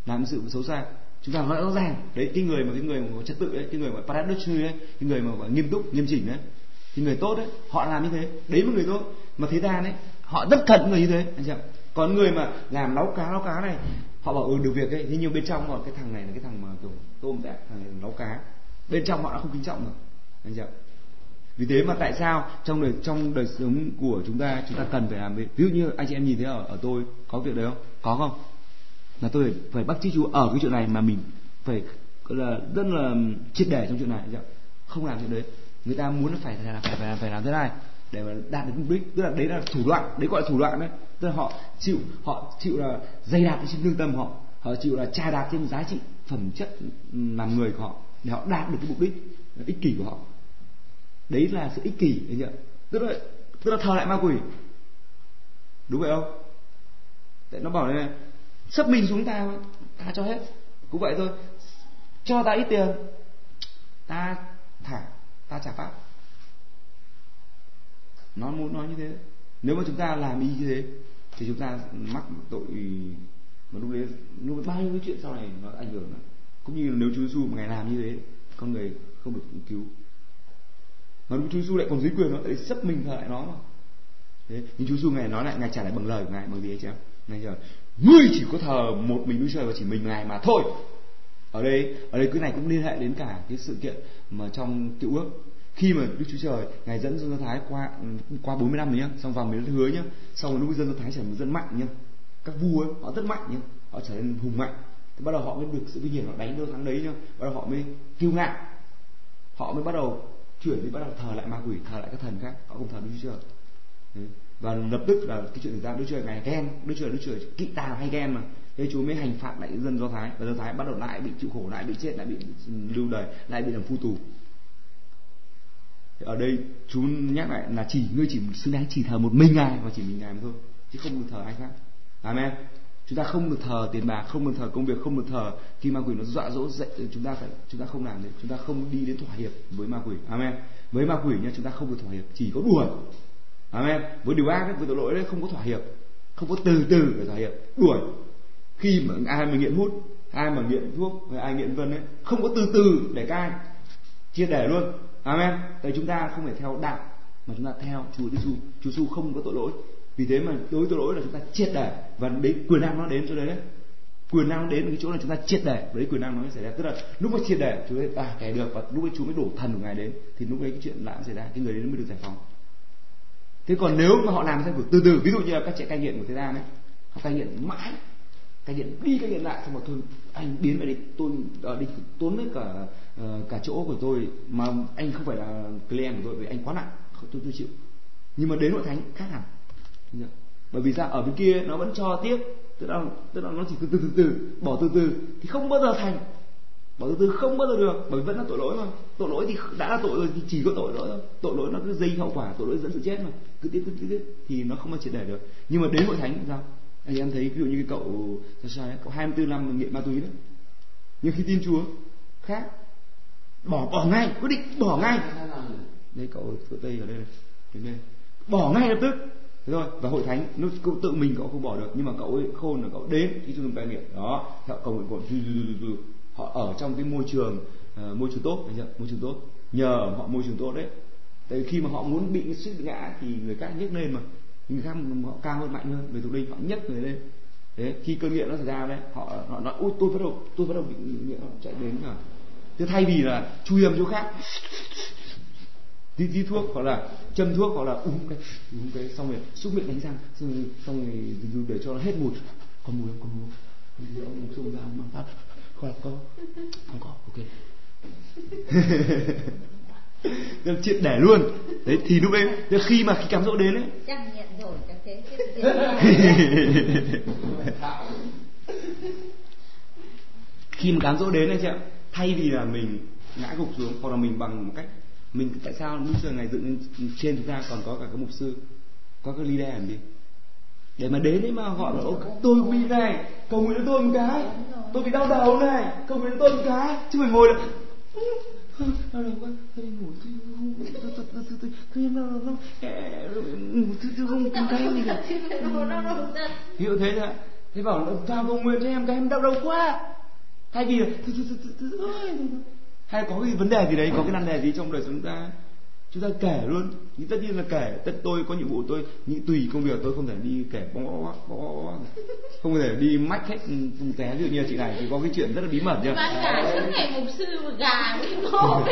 Làm sự xấu xa. Chúng ta nói rõ ràng, đấy, cái người mà cái người mà có trật tự đấy cái người mà paradise đấy cái người mà nghiêm túc, nghiêm chỉnh đấy thì người tốt đấy họ làm như thế. Đấy mới người tốt. Mà thế gian đấy họ rất cận người như thế. Anh chị ạ. Còn người mà làm nấu cá nấu cá này họ bảo ừ được việc ấy. Thế nhưng bên trong là cái thằng này là cái thằng mà kiểu tôm tẹt thằng này nấu cá. Bên trong họ đã không kính trọng rồi. Anh chị ạ. Vì thế mà tại sao trong đời trong đời sống của chúng ta chúng ta cần phải làm việc? Ví dụ như anh chị em nhìn thấy ở ở tôi có việc đấy không? Có không? Là tôi phải, phải bắt chước chú ở cái chuyện này mà mình phải gọi là rất là triệt để trong chuyện này không làm chuyện đấy người ta muốn phải phải phải phải, phải làm thế này để mà đạt được mục đích. Tức là đấy là thủ đoạn đấy gọi là thủ đoạn đấy. Tức là họ chịu họ chịu là dày đạt trên lương tâm họ. Họ chịu là trà đạp trên giá trị phẩm chất làm người của họ để họ đạt được cái mục đích ích kỷ của họ. Đấy là sự ích kỷ đấy nhỉ tức là tức là thờ lại ma quỷ. Đúng vậy không? Tại nó bảo này sắp mình xuống ta ta cho hết. Cũng vậy thôi. Cho ta ít tiền ta thả ta trả pháp. Nó muốn nói như thế. Nếu mà chúng ta làm y như thế, thì chúng ta mắc tội mà lúc đấy, lúc bao nhiêu cái chuyện sau này nó ảnh hưởng đó. cũng như nếu Chúa Giêsu ngày làm như thế, con người không được cứu. Mà Chúa Giêsu lại còn dưới quyền, nó lại sắp mình thờ lại nó mà. Thế, nhưng Chúa Giêsu ngài nói lại, ngài trả lại bằng lời của ngài, bằng gì ấy chứ ngài giờ ngươi chỉ có thờ một mình Đức Trời và chỉ mình ngài mà thôi ở đây ở đây cái này cũng liên hệ đến cả cái sự kiện mà trong cựu ước khi mà Đức Chúa Trời ngài dẫn dân Do Thái qua ừ, qua 40 năm rồi nhá, xong vào mới hứa nhá, xong rồi lúc dân Do Thái trở thành dân mạnh nhá. Các vua ấy, họ rất mạnh nhá, họ trở nên hùng mạnh. Thì bắt đầu họ mới được sự vinh hiển họ đánh đôi thắng đấy nhá, bắt đầu họ mới kiêu ngạo. Họ mới bắt đầu chuyển đi bắt đầu thờ lại ma quỷ, thờ lại các thần khác, họ không thờ Đức Chúa Trời. Đấy. Và lập tức là cái chuyện xảy ra Đức Chúa Trời ngài ghen, Đức Chúa Trời Đức Chúa Trời kỵ tà hay ghen mà. Thế Chúa mới hành phạt lại dân Do Thái. Và Do Thái bắt đầu lại bị chịu khổ, lại bị chết, lại bị lưu đời, lại bị làm phu tù. Ở đây chú nhắc lại là chỉ ngươi chỉ xứng đáng chỉ thờ một mình ngài và chỉ mình ngài mà thôi chứ không được thờ ai khác. Amen. Chúng ta không được thờ tiền bạc không được thờ công việc không được thờ khi ma quỷ nó dọa dỗ dạy chúng ta phải chúng ta không làm được chúng ta không đi đến thỏa hiệp với ma quỷ. Amen. Với ma quỷ nha chúng ta không được thỏa hiệp chỉ có đuổi amen. Với điều ác với tội lỗi đấy không có thỏa hiệp không có từ từ để thỏa hiệp đuổi khi mà ai mà nghiện hút, ai mà nghiện thuốc, hay ai nghiện vân ấy, không có từ từ để cai chia để luôn. Amen. Tại chúng ta không phải theo đạo, mà chúng ta theo Chúa Giêsu Chúa Giêsu không có tội lỗi. Vì thế mà đối tội lỗi là chúng ta triệt để và đấy, quyền năng nó đến cho đấy đấy. Quyền năng đến cái chỗ là chúng ta triệt để đấy quyền năng nó xảy ra. Tức là lúc mà triệt để, Chúa ấy à kẻ được. Và lúc ấy Chúa mới đổ thần của ngài đến, thì lúc đấy cái chuyện lạ xảy ra, cái người đấy mới được giải phóng. Thế còn nếu mà họ làm theo từ từ, ví dụ như là các trẻ cai nghiện của thế gian ấy, họ cai nghiện mãi cái điện đi cái điện lại xong rồi thôi anh biến về đi tôi ở đi tốn hết cả uh, cả chỗ của tôi mà anh không phải là client của tôi vì anh quá nặng không tôi tôi chịu. Nhưng mà đến hội thánh khác hẳn. Bởi vì sao? Ở bên kia nó vẫn cho tiếp tức là tức là nó chỉ từ từ từ từ bỏ từ từ thì không bao giờ thành. Bỏ từ từ không bao giờ được bởi vì vẫn là tội lỗi mà tội lỗi thì đã là tội rồi thì chỉ có tội lỗi thôi. Tội lỗi nó cứ dây hậu quả tội lỗi dẫn sự chết mà. Cứ tiếp cứ tiếp thì nó không bao triệt để được. Nhưng mà đến hội thánh thì sao? Anh em thấy ví dụ như cái cậu sao ấy cậu 24 năm nghiện ma túy đấy. Nhưng khi tin Chúa khác. Bỏ bỏ ngay quyết định bỏ ngay. Đây cậu phương tây ở đây này đến đây. Bỏ ngay lập tức. Thế rồi và hội thánh nó cậu tự mình cậu không bỏ được nhưng mà cậu ấy khôn là cậu đến khi trung tâm cai nghiện. Đó họ cầu nguyện của họ. Ở trong cái môi trường uh, môi trường tốt thấy chưa? môi trường tốt. Nhờ họ môi trường tốt đấy. Tại khi mà họ muốn bị sự ngã thì người khác nhấc lên mà người khác họ cao hơn mạnh hơn về thuộc linh họ nhấc người lên. Thế khi cơn nghiện nó xảy ra đấy họ họ nói ui tôi bắt đầu tôi bắt đầu bị nghiện họ chạy đến rồi thế thay vì là chui âm chỗ khác tí tí thuốc hoặc là châm thuốc hoặc là uống cái uống cái xong rồi xúc miệng đánh răng xong rồi, xong rồi để cho nó hết mùi. Còn mùi không? Còn mùi không? Ông xông ra mang phát. Có có. Không có. Ok. nên chuyện để luôn. Đấy thì lúc đấy khi mà khi cám dỗ đến ấy. Khi mà cám dỗ đến anh chị ạ thay vì là mình ngã gục xuống hoặc là mình bằng một cách mình tại sao lúc giờ ngày dựng trên chúng ta còn có cả cái mục sư có cái leader làm gì? Để mà đến đấy mà họ bảo tôi bị này cầu nguyện cho tôi một cái tôi bị đau đầu này cầu nguyện cho tôi một cái. Chứ phải ngồi là đau đầu quá? Tôi ngủ tôi không tôi tôi tôi tôi tôi đau đầu không ngủ tôi tôi không tìm cái gì cả. ví dụ thế thôi thế bảo tao cầu nguyện cho em cái em đau đầu quá. Thay vì hay có cái vấn đề gì đấy có cái nan đề gì trong đời sống ta chúng ta kể luôn. Nhưng tất nhiên là kể. Tất tôi có nhiệm vụ tôi những tùy công việc tôi không thể đi kể bó bó bó không thể đi mách hết tung té. Ví dụ như chị này thì có cái chuyện rất là bí mật chưa bán cả suốt ngày mục sư gà với ngô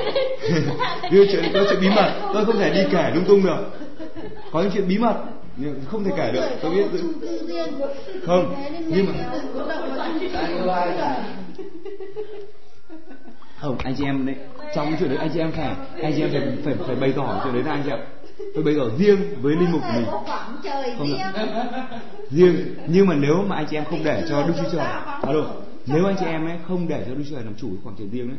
chuyện có chuyện bí mật. Tôi không thể đi kể lung tung được. Có những chuyện bí mật không thể kể được. Tôi biết không nhưng mà không anh chị em đấy trong cái chuyện đấy anh chị em phải anh chị em phải phải phải bày tỏ chuyện đấy là anh chị em. Tôi bày tỏ riêng với linh mục của mình. Không riêng nhưng mà nếu mà anh chị em không để cho đức chúa trời alo nếu anh chị em ấy không để cho đức chúa trời làm chủ khoảng trời riêng đấy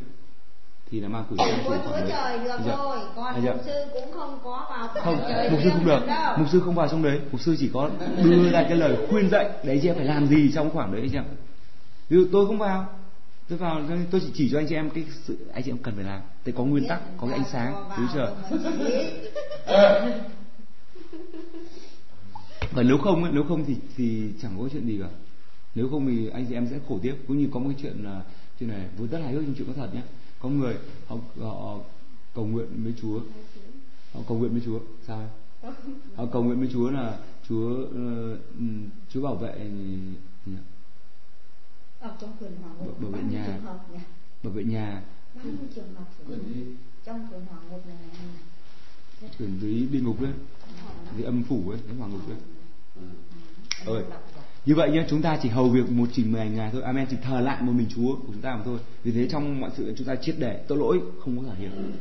thì là ma quỷ không chủ khoảng đấy. Được rồi còn mục sư cũng không có vào không mục sư không được. mục sư không vào trong đấy. Mục sư chỉ có đưa ra cái lời khuyên dạy đấy anh chị em phải làm gì trong khoảng đấy chị em. Ví dụ tôi không vào tôi vào tôi chỉ chỉ cho anh chị em cái sự anh chị em cần phải làm. Để có nguyên tắc có cái ánh sáng đúng chưa? Và nếu không nếu không thì thì chẳng có chuyện gì cả. Nếu không thì anh chị em sẽ khổ tiếp cũng như có một cái chuyện là chuyện này vừa rất hài hước nhưng chuyện có thật nhé. Có người họ, họ cầu nguyện với Chúa. Họ cầu nguyện với Chúa. Sao họ cầu nguyện với Chúa là Chúa uh, Chúa bảo vệ ừ, ừ trong quyền hòa ngục bảo vệ nhà. bảo vệ nhà. Bao nhiêu trường hợp trong quyền hòa ngục này này quyền dưới địa ngục đấy. Dưới âm phủ ấy cái hòa ngục đấy. Ơi như vậy nhé chúng ta chỉ hầu việc một trình mười ngày thôi. Amen chỉ thờ lại một mình chúa của chúng ta mà thôi. Vì thế trong mọi sự chúng ta chết để tội lỗi không có thể hiện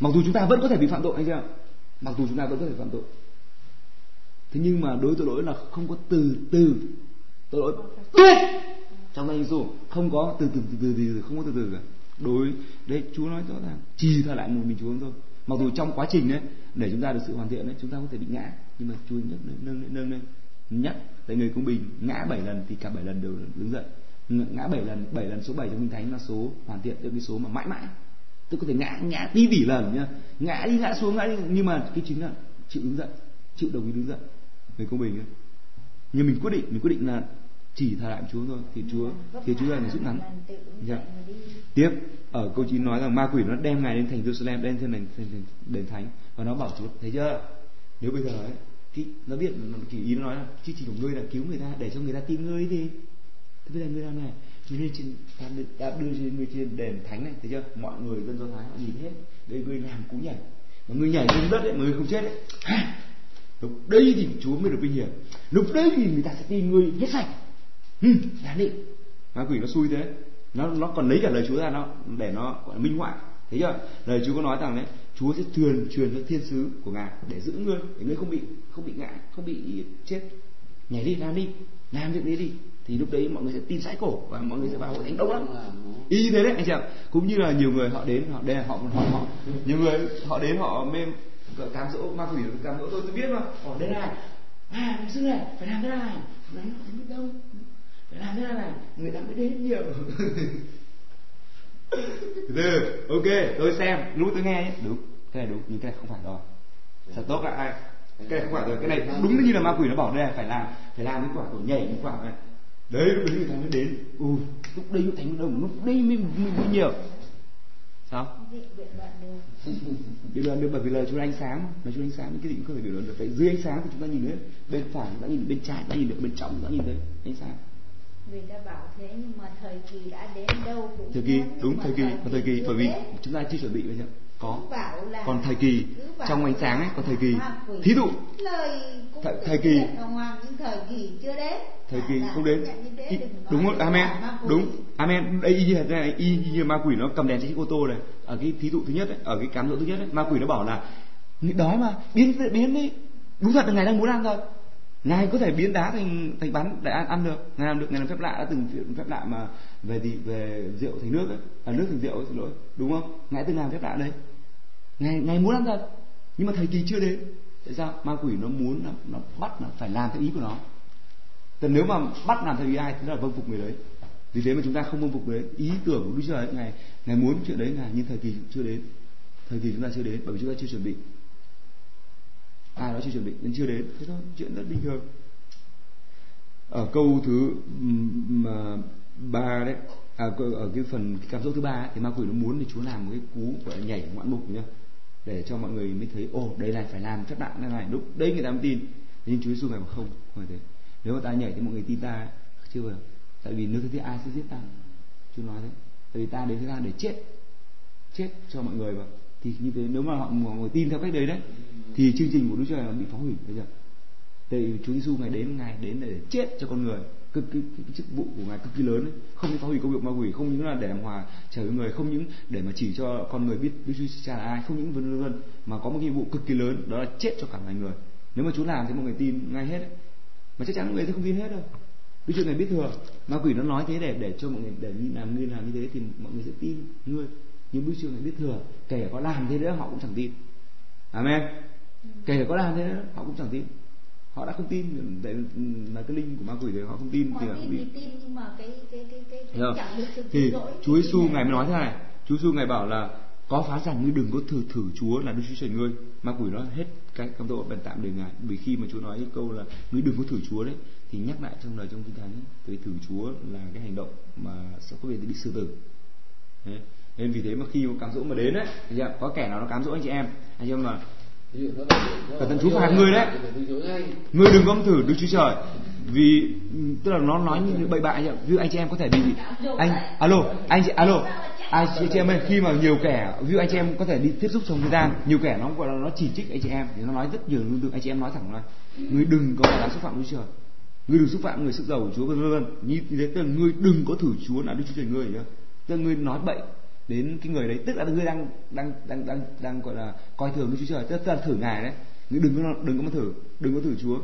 mặc dù chúng ta vẫn có thể bị phạm tội hay chưa mặc dù chúng ta vẫn có thể phạm tội. Thế nhưng mà đối tội lỗi là không có từ từ tội lỗi. Tuyệt trong tay Giêsu không có, từ từ từ từ từ không có từ từ cả đối, đấy, Chúa nói rõ ràng, chỉ thờ lại một mình Chúa thôi. Mặc dù trong quá trình đấy, để chúng ta được sự hoàn thiện đấy, chúng ta có thể bị ngã, nhưng mà Chúa nhắc nâng lên nâng lên nhắc tại người công bình ngã bảy lần thì cả bảy lần đều đứng dậy. Ngã bảy lần bảy lần số bảy trong minh thánh là số hoàn thiện, tức cái số mà mãi mãi. Tôi có thể ngã ngã tí tỷ lần nhá. Ngã đi, ngã xuống, ngã đi, nhưng mà cái chính là chịu đứng dậy, chịu đồng ý đứng dậy, người công bình ấy. nhưng mình quyết định, mình quyết định là chỉ thờ lại Chúa thôi. Thì Chúa thì Chúa là rút ngắn. dạ. tiếp ở câu 9 nói rằng ma quỷ nó đem ngài lên thành Jerusalem lên trên đền, đền, đền thánh. Và nó bảo Chúa thấy chưa? Nếu bây giờ ấy thì nó biết nó chỉ ý nó nói là chỉ chỉ của ngươi là cứu người ta để cho người ta tin ngươi đi. Thế bây giờ ngươi làm này. Ngươi lên trên ta đã đưa trên ngươi trên đền thánh này thấy chưa? Mọi người dân do thái họ nhìn hết. Đây ngươi làm cú nhảy. Mà ngươi nhảy lên đất ấy mà ngươi không chết ấy. Lúc đây thì chúa mới được vinh hiển. Lúc đấy thì người ta sẽ tin ngươi hết sạch ừ, là đi ma quỷ nó xui thế. Nó nó còn lấy cả lời chúa ra nó để nó gọi là minh họa. Thấy chưa? Lời chúa có nói rằng đấy chúa sẽ truyền truyền cho thiên sứ của ngài để giữ ngươi để ngươi không bị không bị ngã không bị chết. Nhảy đi làm đi làm việc đấy đi. Thì lúc đấy mọi người sẽ tin sãi cổ và mọi người sẽ vào hội thánh đông lắm. Y như thế đấy anh chị ạ. Cũng như là nhiều người họ đến họ đây họ họ họ. Nhiều người họ đến họ mê cám dỗ ma quỷ cám dỗ tôi tôi biết mà. Ở đây này à sư này phải làm thế này. Đấy họ biết đâu làm thế này người ta mới đến nhiều. Từ ok tôi xem lúc tôi nghe ấy. đúng cái này đúng nhưng cái này không phải rồi. Thật tốt là ai? Cái này không phải rồi cái này đúng như là ma quỷ nó bảo đây phải làm phải làm cái quả của nhảy cái quả này. Đấy lúc đấy người ta mới đến. Ừ lúc đây lúc thành đồng lúc đây mới, mới, mới nhiều. Sao? Biểu luận được bởi vì lời Chúa ánh sáng mà Chúa ánh sáng những cái gì cũng không thể biểu luận được phải dưới ánh sáng thì chúng ta nhìn thấy bên phải chúng ta nhìn bên trái chúng ta nhìn được bên trong chúng ta nhìn thấy ánh sáng người ta bảo thế nhưng mà thời kỳ đã đến đâu cũng thời kỳ đúng thời kỳ và thời kỳ bởi vì chúng ta chưa chuẩn bị bây giờ. Có. Còn thời kỳ trong ánh sáng ấy có thời kỳ. Thí dụ thời, thời kỳ thời kỳ chưa đến. thời kỳ không đến. đúng không amen. đúng. Amen. Đây y như thế này y như ma quỷ nó cầm đèn trên chiếc ô tô này. Ở cái thí dụ thứ nhất ấy, ở cái cám dỗ thứ nhất ấy, ma quỷ nó bảo là đói mà biến biến đi. Đúng thật là ngài đang muốn ăn thôi ngài có thể biến đá thành thành bắn để ăn, ăn được. Ngài làm được ngài làm phép lạ đã từng phép lạ mà về gì về rượu thành nước ấy. À, nước thành rượu ấy, xin lỗi. Đúng không? Ngài từng làm phép lạ đấy ngài ngài muốn ăn thật. Nhưng mà thời kỳ chưa đến. Tại sao? Ma quỷ nó muốn nó nó bắt là phải làm theo ý của nó. Thì nếu mà bắt làm theo ý ai thì là vâng phục người đấy. Vì thế mà chúng ta không vâng phục người đấy. Ý tưởng của Đức Chúa Trời ngài ngài muốn chuyện đấy là nhưng thời kỳ chưa đến. Thời kỳ chúng ta chưa đến bởi vì chúng ta chưa chuẩn bị ai đó chưa chuẩn bị nên chưa đến. Thế thôi chuyện rất bình thường. Ở câu thứ mà ba đấy à, ở cái phần cái cảm xúc thứ ba thì ma quỷ nó muốn thì chúa làm một cái cú gọi là nhảy ngoạn mục nhá để cho mọi người mới thấy ồ đây này phải làm chắc đạn này này lúc đấy người ta mới tin. Nhưng Chúa Giêsu ngài bảo không không phải thế. Nếu mà ta nhảy thì mọi người tin ta chưa bao tại vì nếu thế thì ai sẽ giết ta? Chúa nói thế. Tại vì ta đến thế gian để chết chết cho mọi người mà thì như thế nếu mà họ ngồi tin theo cách đấy đấy thì chương trình của Đức Chúa Trời bị phá hủy bây giờ. Tại vì Chúa Giêsu ngày đến ngày đến để chết cho con người. Cực cái, cái, cái chức vụ của ngài cực kỳ lớn ấy. không những phá hủy công việc ma quỷ không những là để làm hòa trở với người không những để mà chỉ cho con người biết Đức Chúa Cha là ai không những vân vân mà có một nhiệm vụ cực kỳ lớn đó là chết cho cả loài người. Nếu mà Chúa làm thì mọi người tin ngay hết ấy. mà chắc chắn người sẽ không tin hết đâu. Đức Chúa Ngài biết thừa. Ma quỷ nó nói thế để để cho mọi người để như làm như làm như thế thì mọi người sẽ tin ngươi nhưng Đức Chúa Ngài biết thừa kể có làm thế nữa họ cũng chẳng tin. Amen. Kể có làm thế nữa họ cũng chẳng tin. Họ đã không tin tại là cái linh của ma quỷ thì họ không tin thì họ không tin tin. nhưng mà cái cái cái cái, cái Hiểu. chẳng được sự thì lỗi Chúa Giêsu ngài mới nói thế này. Chúa Giêsu ngài bảo là có phán rằng ngươi đừng có thử thử Chúa là Đức Chúa Trời ngươi. Ma quỷ nó hết cái cam dỗ bèn tạm để ngài. Vì khi mà Chúa nói cái câu là ngươi đừng có thử Chúa đấy thì nhắc lại trong lời trong kinh thánh vì thử Chúa là cái hành động mà sẽ có thể bị xử tử. Đấy nên vì thế mà khi có cám dỗ mà đến đấy có kẻ nào nó cám dỗ anh chị em? Anh em mà cẩn thận chú Phải tận phạt người đấy. người đừng có thử Đức Chúa Trời. Vì tức là nó nói như bậy bạ anh chị ví dụ anh chị em có thể bị anh alo anh chị alo. Anh chị, chị em ơi khi mà nhiều kẻ ví dụ anh chị em có thể đi tiếp xúc trong thời gian nhiều kẻ nó gọi là nó chỉ trích anh chị em thì nó nói rất nhiều tương tự anh chị em nói thẳng là người đừng có là xúc phạm Đức Chúa Trời. Người đừng xúc phạm người sức giàu của Chúa vân vân như thế tức là người đừng có thử Chúa là Đức Chúa Trời người, nhá tức là người nói bậy đến cái người đấy tức là ngươi đang đang đang đang đang gọi là coi thường Đức Chúa Trời tức là thử ngài đấy. Ngươi đừng có đừng có mà thử đừng có thử Chúa.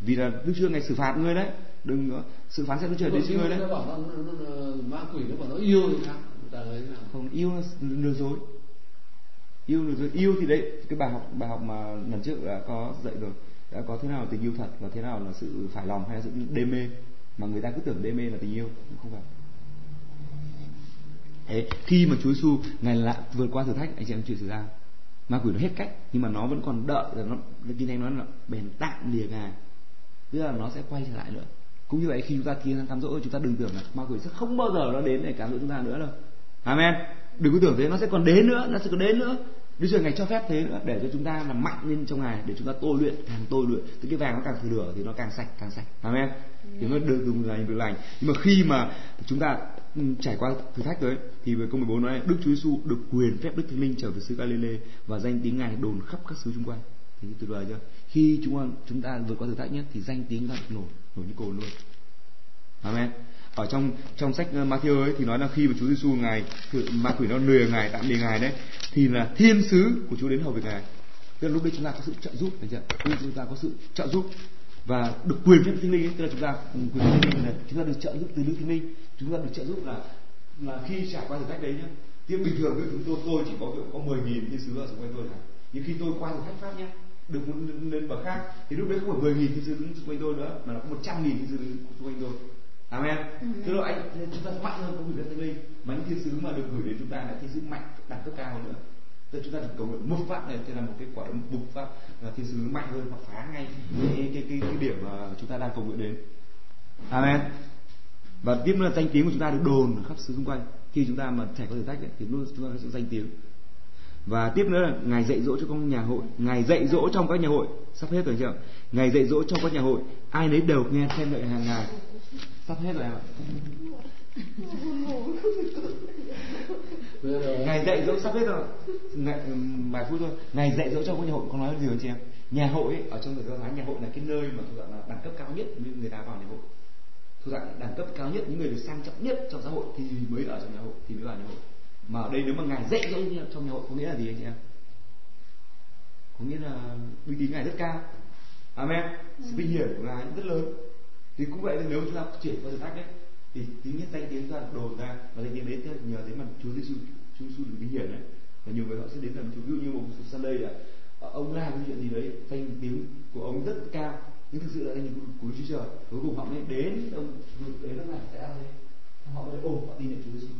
Vì là Đức Chúa ngài xử phạt ngươi đấy đừng có sự phán xét Đức Chúa Trời đến ngươi đấy. nó bảo nó, nó, nó, ma quỷ nó bảo nó yêu thì sao người không yêu là lừa dối. Yêu lừa dối. Yêu thì đấy cái bài học bài học mà lần trước đã có dạy rồi đã có thế nào là tình yêu thật và thế nào là sự phải lòng hay là sự đê mê. Mà người ta cứ tưởng đê mê là tình yêu không phải Thế khi mà Chúa Giêsu ngài lại vượt qua thử thách, anh chị em chuyện xảy ra. Ma quỷ nó hết cách, nhưng mà nó vẫn còn đợi rồi nó kinh thánh nói là bèn tạm lìa ngài. Tức là nó sẽ quay trở lại nữa. Cũng như vậy, khi chúng ta thiên sang cám dỗ, chúng ta đừng tưởng là ma quỷ sẽ không bao giờ nó đến để cám dỗ chúng ta nữa đâu. Amen. Đừng có tưởng thế, nó sẽ còn đến nữa, nó sẽ còn đến nữa. Đức Chúa ngài cho phép thế nữa, để cho chúng ta là mạnh lên trong ngài, để chúng ta tôi luyện, càng tôi luyện. Từ cái vàng nó càng thử lửa thì nó càng sạch càng sạch. Amen. Thì nó được dùng lành được lành nhưng mà khi mà chúng ta trải qua thử thách rồi ấy, thì về câu 14 nói Đức Chúa Giêsu được quyền phép Đức Thánh Linh trở về xứ Galilee và danh tiếng ngài đồn khắp các xứ xung quanh thì tuyệt vời chưa khi chúng ta chúng ta vượt qua thử thách nhé thì danh tiếng ngài ta nổi nổi như cồn luôn Amen. Ở trong trong sách Matthew ấy thì nói là khi mà Chúa Giêsu ngài ma quỷ nó lừa ngài tạm lìa ngài đấy thì là thiên sứ của Chúa đến hầu việc ngài. Tức là lúc đấy chúng ta có sự trợ giúp phải chưa? Lúc chúng ta có sự trợ giúp và được quyền phép thánh linh ấy, tức là chúng ta ừ, quyền phép linh là chúng ta được trợ giúp từ Đức Thánh Linh. Chúng ta được trợ giúp là là khi trải qua thử thách đấy nhá. Thì bình thường với chúng tôi tôi chỉ có có 10.000 thiên sứ ở xung quanh tôi thôi. Nhưng khi tôi qua thử thách pháp nhá, được một lên bậc khác thì lúc đấy không phải 10.000 thiên sứ đứng xung quanh tôi nữa mà là có 100.000 thiên sứ đứng xung quanh tôi. Amen. Tức là anh chúng ta mạnh hơn công việc thánh linh mà những thiên sứ mà được gửi đến chúng ta là thiên sứ mạnh đẳng cấp cao hơn nữa. Tức chúng ta chỉ cầu nguyện một phát này thì là một cái quả bục bùng phát là thiên sứ mạnh hơn hoặc phá ngay cái cái cái, cái điểm mà chúng ta đang cầu nguyện đến. Amen. Và tiếp nữa là danh tiếng của chúng ta được đồn khắp xứ xung quanh. Khi chúng ta mà trải qua thử thách ấy, thì luôn chúng ta có sự danh tiếng. Và tiếp nữa là ngài dạy dỗ cho các nhà hội, ngài dạy dỗ trong các nhà hội, sắp hết rồi chưa? Ngài dạy dỗ trong các nhà hội, ai nấy đều nghe xem lợi hàng ngày Sắp hết rồi em ạ ngày dạy dỗ sắp hết rồi. ngày ừ, vài phút thôi. ngày dạy dỗ trong các nhà hội có nói gì không chị em? Nhà hội ấy, ở trong người Do Thái nhà hội là cái nơi mà thuộc dạng là đẳng cấp cao nhất người ta vào nhà hội. Thuộc dạng đẳng cấp cao nhất những người được sang trọng nhất trong xã hội thì mới ở trong nhà hội thì mới vào nhà hội. Mà ở đây nếu mà ngài dạy dỗ như trong nhà hội có nghĩa là gì anh chị em? Có nghĩa là uy tín ngài rất cao. Amen. Sự vinh hiển của ngài rất lớn. Thì cũng vậy nếu chúng ta chuyển qua thử thách đấy thì thứ nhất danh tiếng ra đồn ra và danh tiếng đấy theo nhờ đến mà Chúa Giêsu Chúa Giêsu được vinh hiển đấy và nhiều người họ sẽ đến làm Chúa ví dụ như một Sunday là ờ, ông làm cái chuyện gì đấy danh tiếng của ông rất cao nhưng thực sự là danh tiếng của, Chúa Trời. Cuối cùng họ mới đến ông đến lúc này sẽ là đấy họ mới ồ họ tin nhận Chúa Giêsu.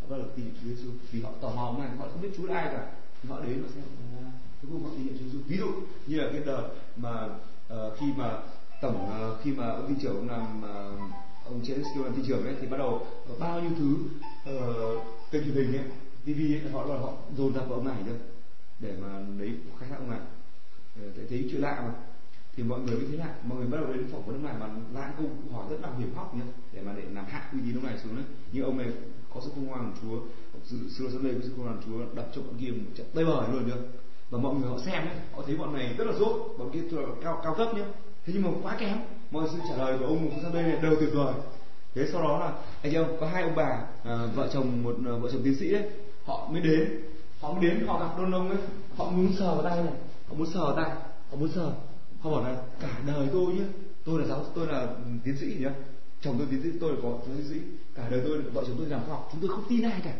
Họ bắt đầu tin nhận Chúa Giêsu. Vì họ tò mò mà họ không biết Chúa là ai cả. Họ đến họ sẽ cuối cùng họ tin nhận Chúa Giêsu. Ví dụ như là cái đợt mà uh, khi mà tổng uh, khi mà ông thị trưởng ông làm uh, ông Chelsea làm thị trường ấy thì bắt đầu bao nhiêu thứ uh, kênh truyền hình ấy TV ấy, họ là họ dồn tập vào ông này thôi để mà lấy khai thác ông này thấy, thấy chuyện lạ mà. Thì mọi người mới thấy lạ. Mọi người bắt đầu đến phỏng vấn ông này mà lại cũng hỏi rất là hiểm hóc nhá để mà để làm hạ uy tín ông này xuống đấy. Nhưng ông này có sự khôn ngoan chúa sự xưa sớm đây có sự khôn ngoan chúa đập cho bọn kia một trận tơi bời luôn nhá. Và mọi người họ xem ấy họ thấy bọn này rất là dốt bọn kia là cao cao cấp nhá. Thế nhưng mà quá kém mọi sự trả lời của ông mục sang đây này đều tuyệt vời. Thế sau đó là anh chị ông có hai ông bà à, vợ chồng một à, vợ chồng tiến sĩ ấy họ mới đến. Họ mới đến họ gặp đôn ông ấy. Họ muốn sờ vào tay này. Họ muốn sờ vào tay. Họ muốn sờ. Họ bảo là cả đời tôi nhé tôi là giáo tôi là tiến sĩ nhá. Chồng tôi tiến sĩ tôi là có tiến sĩ. Cả đời tôi vợ chồng tôi làm khoa học. Chúng tôi không tin ai cả.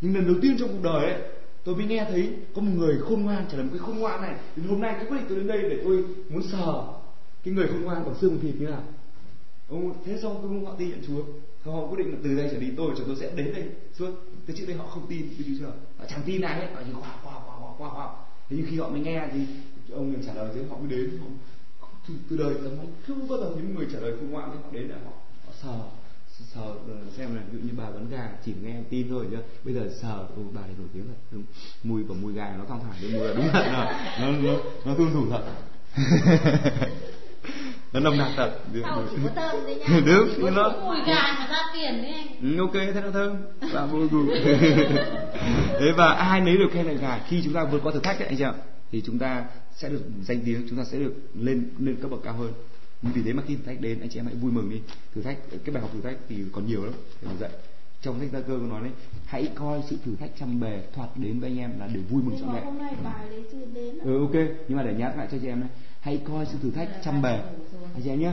Nhưng lần đầu tiên trong cuộc đời ấy tôi mới nghe thấy có một người khôn ngoan trả lời một cái khôn ngoan này. Đến hôm nay tôi quyết định tôi đến đây để tôi muốn sờ cái người khôn ngoan còn xương thịt như nào? Ông thế xong tôi họ tin nhận chúa. Xong họ quyết định là từ đây trở đi tôi chúng tôi sẽ đến đây. Suốt. Cái trước đây họ không tin tôi chưa họ chẳng tin ai hết. Họ chỉ khoa khoa khoa khoa khoa thế nhưng khi họ mới nghe thì ông liền trả lời thế họ mới đến. Họ từ, từ đời tấm anh không bao giờ những người trả lời khôn ngoan thế họ đến là họ họ sờ sờ ờ, xem là ví dụ như bà bán gà chỉ nghe tin thôi chứ. Bây giờ sờ ừ, bà này nổi tiếng thật. Đúng mùi của mùi gà nó thong thả đến mùi là đúng thật. Rồi nó nó nó tuân thủ thật. nó nồng nặc thật. Đấy đúng nhưng nó mùi gà mà ra tiền đấy anh. Ừ, ok thế nó thơm. Và mùi gù thế và ai nấy được khen lại gà. Khi chúng ta vượt qua thử thách đấy anh chị ạ thì chúng ta sẽ được danh tiếng chúng ta sẽ được lên lên cấp bậc cao hơn. Vì thế mà khi thử thách đến anh chị em hãy vui mừng đi. Thử thách cái bài học thử thách thì còn nhiều lắm. Để mà dạy. Trong sách gia cơ có nói đấy hãy coi sự thử thách trăm bề thoạt đến với anh em là để vui mừng mà vẹn hôm nay bài đấy chưa đến ừ ok. Nhưng mà để nhắc lại cho chị em đấy hãy coi sự thử thách trăm bề. Anh chị em nhé.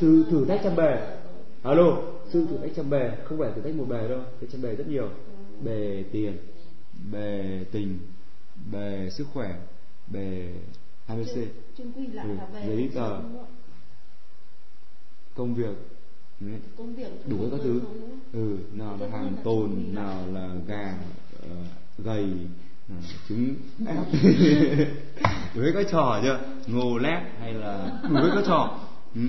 Sự thử thách trăm bề. Alo. Sự thử thách trăm bề không phải thử thách một bề đâu. Cái trăm bề rất nhiều. Bề tiền bề tình bề sức khỏe bề abc Ừ, giấy tờ. công việc. Đấy. công việc đủ hết các thứ. ừ nào là hàng tồn nào là gà ờ, gầy nào là trứng ép đủ hết các trò chưa ngô lép hay là đủ hết các trò. Ừ.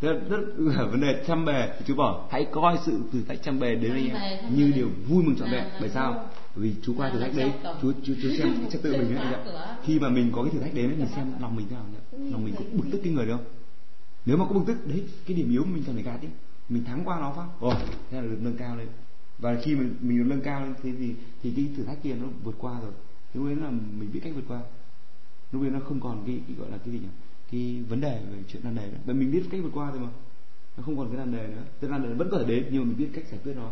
rất, rất là vấn đề trăm bề thì chú bảo. Hãy coi sự thử thách trăm bề đến với bề, em như điều vui mừng trọn vẹn. bởi sao? vì chú qua thử thách đấy. chú chú chú xem cái trật tự mình ấy anh khi mà mình có cái thử thách đến mình xem lòng mình thế nào nhỉ lòng mình có bực tức cái người đâu. Nếu mà có bực tức đấy cái điểm yếu mình cần phải gạt đi. Mình thắng qua nó phát. Ồ thế là được nâng cao lên. Và khi mình mình được nâng cao lên thế thì thì cái thử thách kia nó vượt qua rồi lúc đấy là mình biết cách vượt qua. Lúc đấy nó không còn cái, cái gọi là cái gì nhỉ? Cái vấn đề về chuyện nan đề nữa. Bởi mình biết cách vượt qua rồi mà. Nó không còn cái nan đề nữa. Cái nan đề vẫn có thể đến nhưng mà mình biết cách giải quyết nó.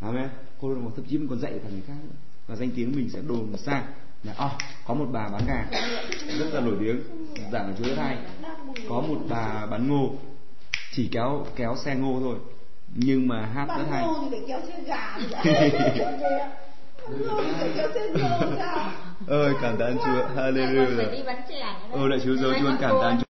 Amen. Cô đồng thậm chí mình còn dạy cả người khác nữa. Và danh tiếng mình sẽ đồn xa là oh, có một bà bán gà. Rất là nổi tiếng. Giảng ở rất hay có một bà bán ngô. Chỉ kéo kéo xe ngô thôi. Nhưng mà hát rất Bán hay. ngô thì phải kéo xe gà ơi cảm tạ Chúa. Phải Hallelujah. Ôi lại Chúa rồi Chúa còn cảm tạ ơn